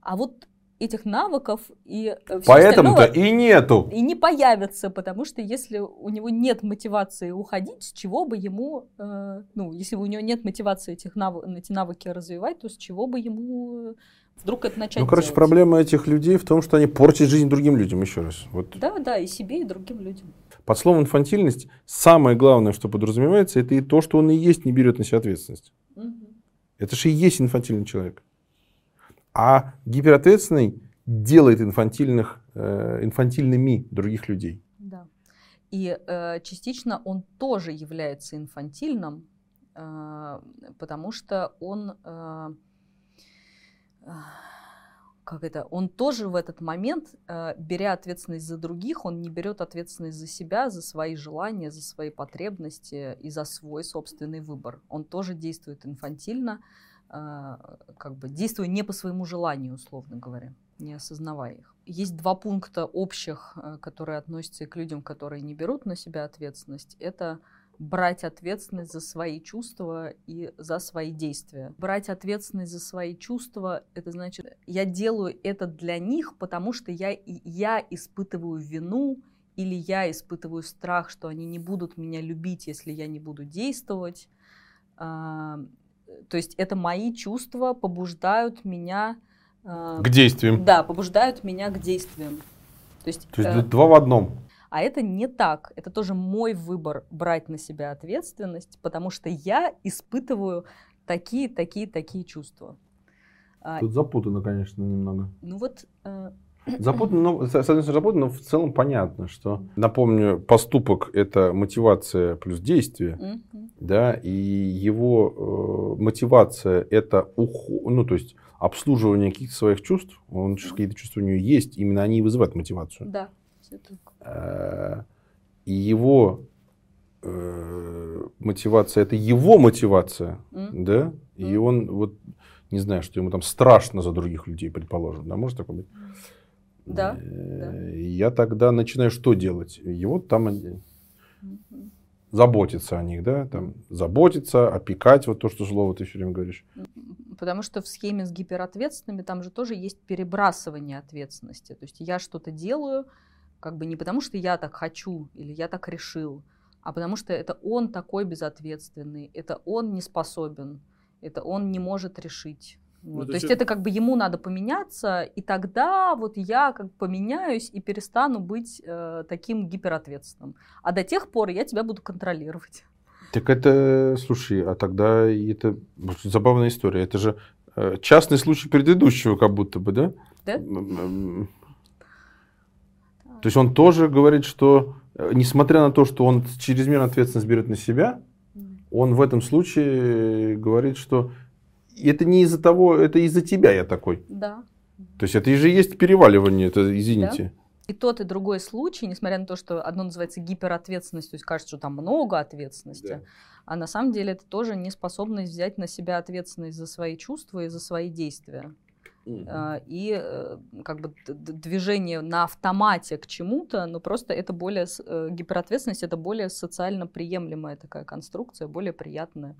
а вот этих навыков и э, Поэтому-то остального и нету. и не появится, потому что если у него нет мотивации уходить, с чего бы ему, э, ну, если у него нет мотивации этих нав- эти навыки развивать, то с чего бы ему э, вдруг это начать Ну, короче, делать? проблема этих людей в том, что они портят жизнь другим людям, еще раз. Вот Да, да, и себе, и другим людям. под словом инфантильность самое главное, что подразумевается, это и то, что он и есть не берет на себя ответственность. Мгм. Это же и есть инфантильный человек. А гиперответственный делает инфантильных, э, инфантильными других людей. Да. И э, частично он тоже является инфантильным, э, потому что он, э, э, как это, он тоже в этот момент, э, беря ответственность за других, он не берет ответственность за себя, за свои желания, за свои потребности и за свой собственный выбор. Он тоже действует инфантильно, э, как бы действуя не по своему желанию, условно говоря, не осознавая их. Есть два пункта общих, э, которые относятся к людям, которые не берут на себя ответственность. Это брать ответственность за свои чувства и за свои действия. Брать ответственность за свои чувства, это значит, я делаю это для них, потому что я, я испытываю вину или я испытываю страх, что они не будут меня любить, если я не буду действовать. То есть это мои чувства побуждают меня... а, К действиям. Да, побуждают меня к действиям. То есть, То есть э, два в одном. а это не так. Это тоже мой выбор брать на себя ответственность, потому что я испытываю такие, такие, такие чувства. А, Тут запутано, конечно, немного. ну вот, э, Запутано, но, с с одной стороны, запутано, но в целом понятно, что, напомню, поступок – это мотивация плюс действие, мгм, да, и его э, мотивация – это ухо- ну, то есть обслуживание каких-то своих чувств, он же какие-то чувства у него есть, именно они и вызывают мотивацию. да, так. Э, И его э, мотивация – это его мотивация, М, да, и он вот, не знаю, что ему там страшно за других людей, предположим, да, может такое быть? Да, Э, и Я тогда начинаю что делать? Его там э, мгм. заботиться о них, да, там, заботиться, опекать, вот то, что слово ты все время говоришь. Потому что в схеме с гиперответственными там же тоже есть перебрасывание ответственности. То есть я что-то делаю, как бы не потому, что я так хочу или я так решил, а потому что это он такой безответственный, это он не способен, это он не может решить. Ну, Вот. то То есть это как бы ему надо поменяться, и тогда вот я как бы поменяюсь и перестану быть э, таким гиперответственным. А до тех пор я тебя буду контролировать. Так это, слушай, а тогда это забавная история. Это же э, частный случай предыдущего, как будто бы, да? Да? М, м. То есть он тоже говорит, что э, несмотря на то, что он чрезмерно ответственность берет на себя, он в этом случае говорит, что это не из-за того, это из-за тебя я такой. Да. То есть это же есть переваливание, это извините. И тот, и другой случай, несмотря на то, что одно называется гиперответственность, то есть кажется, что там много ответственности, Да. а на самом деле это тоже неспособность взять на себя ответственность за свои чувства и за свои действия. А, И э, как бы движение на автомате к чему-то, но просто это более, э, гиперответственность это более социально приемлемая такая конструкция, более приятная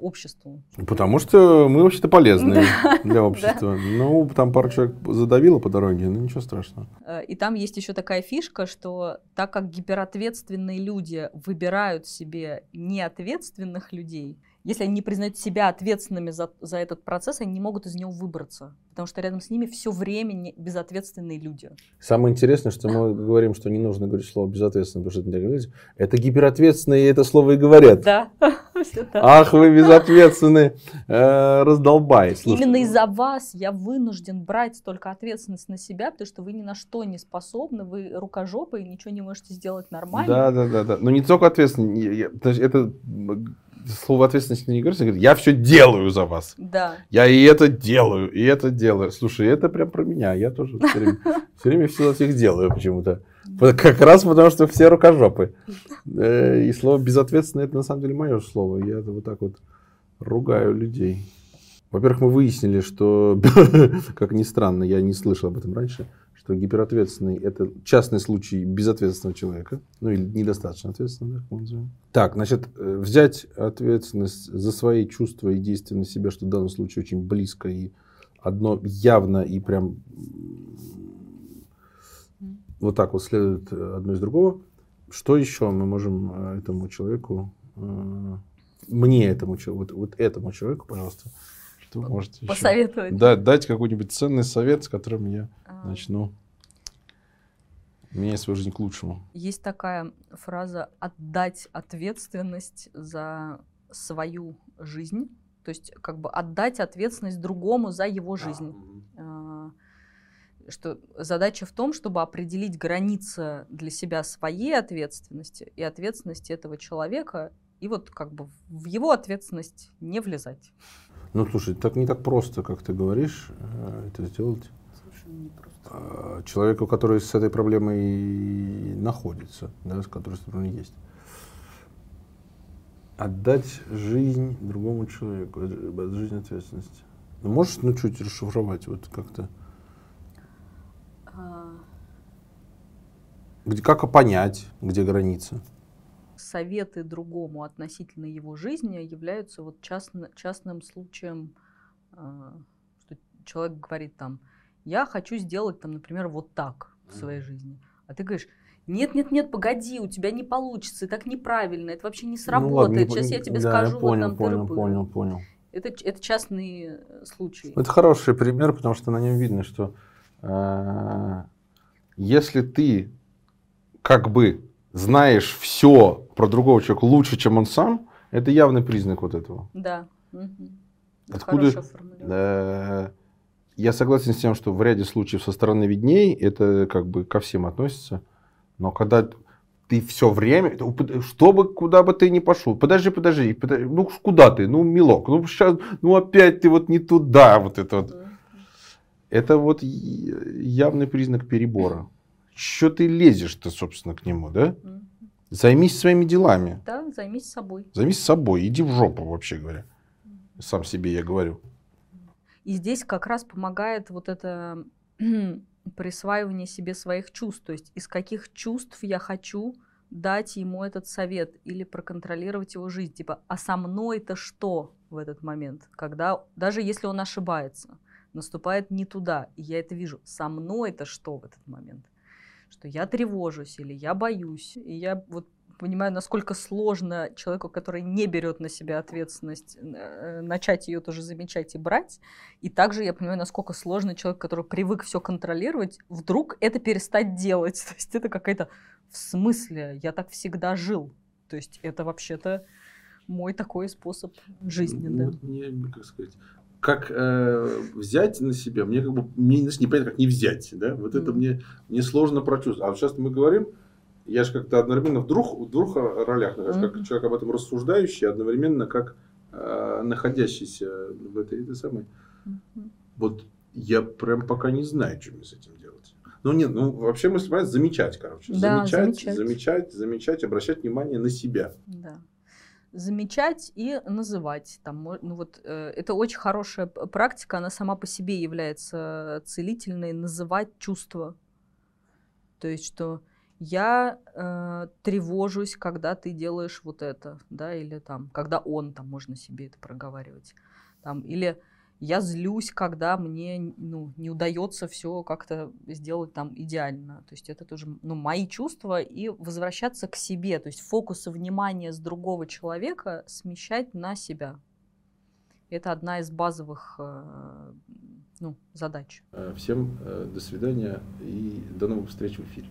обществу. Потому что мы вообще-то полезные Да, для общества. Ну, там пару человек задавило по дороге, но ничего страшного. Э, И там есть еще такая фишка, что так как гиперответственные люди выбирают себе неответственных людей, если они не признают себя ответственными за, за этот процесс, они не могут из него выбраться. Потому что рядом с ними все время не, безответственные люди. Самое интересное, что мы говорим, что не нужно говорить слово безответственно, потому что это не люди. Это гиперответственные это слово и говорят. Да. Ах, вы безответственны, э, раздолбай. Именно из-за вас я вынужден брать только ответственность на себя, потому что вы ни на что не способны, вы рукожопы и ничего не можете сделать нормально. Да, да, да, да. Но не только ответственность, это слово ответственность не говорится, говорит, я все делаю за вас. Да. Я и это делаю, и это делаю. Слушай, это прям про меня. Я тоже все время все, время все за всех делаю почему-то. Как раз потому, что все рукожопы. Э, и слово безответственно это на самом деле мое слово. Я вот так вот ругаю людей. Во-первых, мы выяснили, что, как ни странно, я не слышал об этом раньше, что гиперответственный – это частный случай безответственного человека, ну или недостаточно ответственного, как мы называем. Так, значит, э, взять ответственность за свои чувства и действия на себя, что в данном случае очень близко и одно явно и прям вот так вот следует одно из другого. Что еще мы можем э, этому человеку, э, мне этому человеку, вот, вот этому человеку, пожалуйста, что можете Посоветовать. Еще, да, дать какой-нибудь ценный совет, с которым я. Начну менять свою жизнь к лучшему. Есть такая фраза «отдать ответственность за свою жизнь». То есть как бы отдать ответственность другому за его жизнь. А, что задача в том, чтобы определить границы для себя своей ответственности и ответственности этого человека, и вот как бы в его ответственность не влезать. Ну, слушай, так не так просто, как ты говоришь, э, это сделать. Не просто. А, человеку, который с этой проблемой находится, да, с которой с проблемой есть. Отдать жизнь другому человеку, э, жизнь ответственности. Ну, можешь, ну, чуть расшифровать, вот как-то? А... Где, как понять, где граница? советы другому относительно его жизни являются вот частно, частным случаем, э, что человек говорит там, я хочу сделать там, например, вот так в своей жизни, а ты говоришь, нет, нет, нет, погоди, у тебя не получится, так неправильно, это вообще не сработает. Ну, ладно, Сейчас я тебе да, скажу, я понял, вот там понял, понял, понял. Это, это частные э, случаи. Это хороший пример, потому что на нем видно, что э, если ты как бы знаешь все про другого человека лучше, чем он сам, это явный признак вот этого. Да. Угу. Откуда? Э, я согласен с тем, что в ряде случаев со стороны видней это как бы ко всем относится. Но когда ты все время, что бы, куда бы ты ни пошел, подожди, подожди, подожди, ну куда ты, ну милок, ну сейчас, ну опять ты вот не туда, вот это вот. Это вот явный признак перебора. Что ты лезешь-то, собственно, к нему, да? Займись своими делами. Да, займись собой. Займись собой, иди в жопу, вообще говоря. Сам себе я говорю. И здесь как раз помогает вот это присваивание себе своих чувств. То есть из каких чувств я хочу дать ему этот совет или проконтролировать его жизнь. Типа, а со мной-то что в этот момент? Когда, даже если он ошибается, наступает не туда, и я это вижу, со мной-то что в этот момент? что я тревожусь или я боюсь. И я вот понимаю, насколько сложно человеку, который не берет на себя ответственность, э, начать ее тоже замечать и брать. И также я понимаю, насколько сложно человек, который привык все контролировать, вдруг это перестать делать. То есть это какая-то в смысле, я так всегда жил. То есть это вообще-то мой такой способ жизни. Да. Мне, как сказать, как э, взять на себя, мне как бы мне не понятно, как не взять, да, вот mm это мне, мне сложно прочувствовать. А сейчас мы говорим, я же как-то одновременно в двух, в двух ролях нахожусь, mm как человек об этом рассуждающий, одновременно как э, находящийся в этой, этой самой. mm Вот я прям пока не знаю, что мне с этим делать. Ну нет, ну вообще мы понимаете, замечать, короче, да, замечать, замечать, замечать, замечать, обращать внимание на себя. Да замечать и называть. Там, ну вот, э, это очень хорошая практика, она сама по себе является целительной, называть чувства. То есть, что я э, тревожусь, когда ты делаешь вот это, да, или там, когда он, там можно себе это проговаривать. Там, или Я злюсь, когда мне ну, не удается все как-то сделать там идеально. То есть это тоже ну, мои чувства и возвращаться к себе. То есть фокус внимания с другого человека смещать на себя. Это одна из базовых э, ну, задач. Всем э, до свидания и до новых встреч в эфире.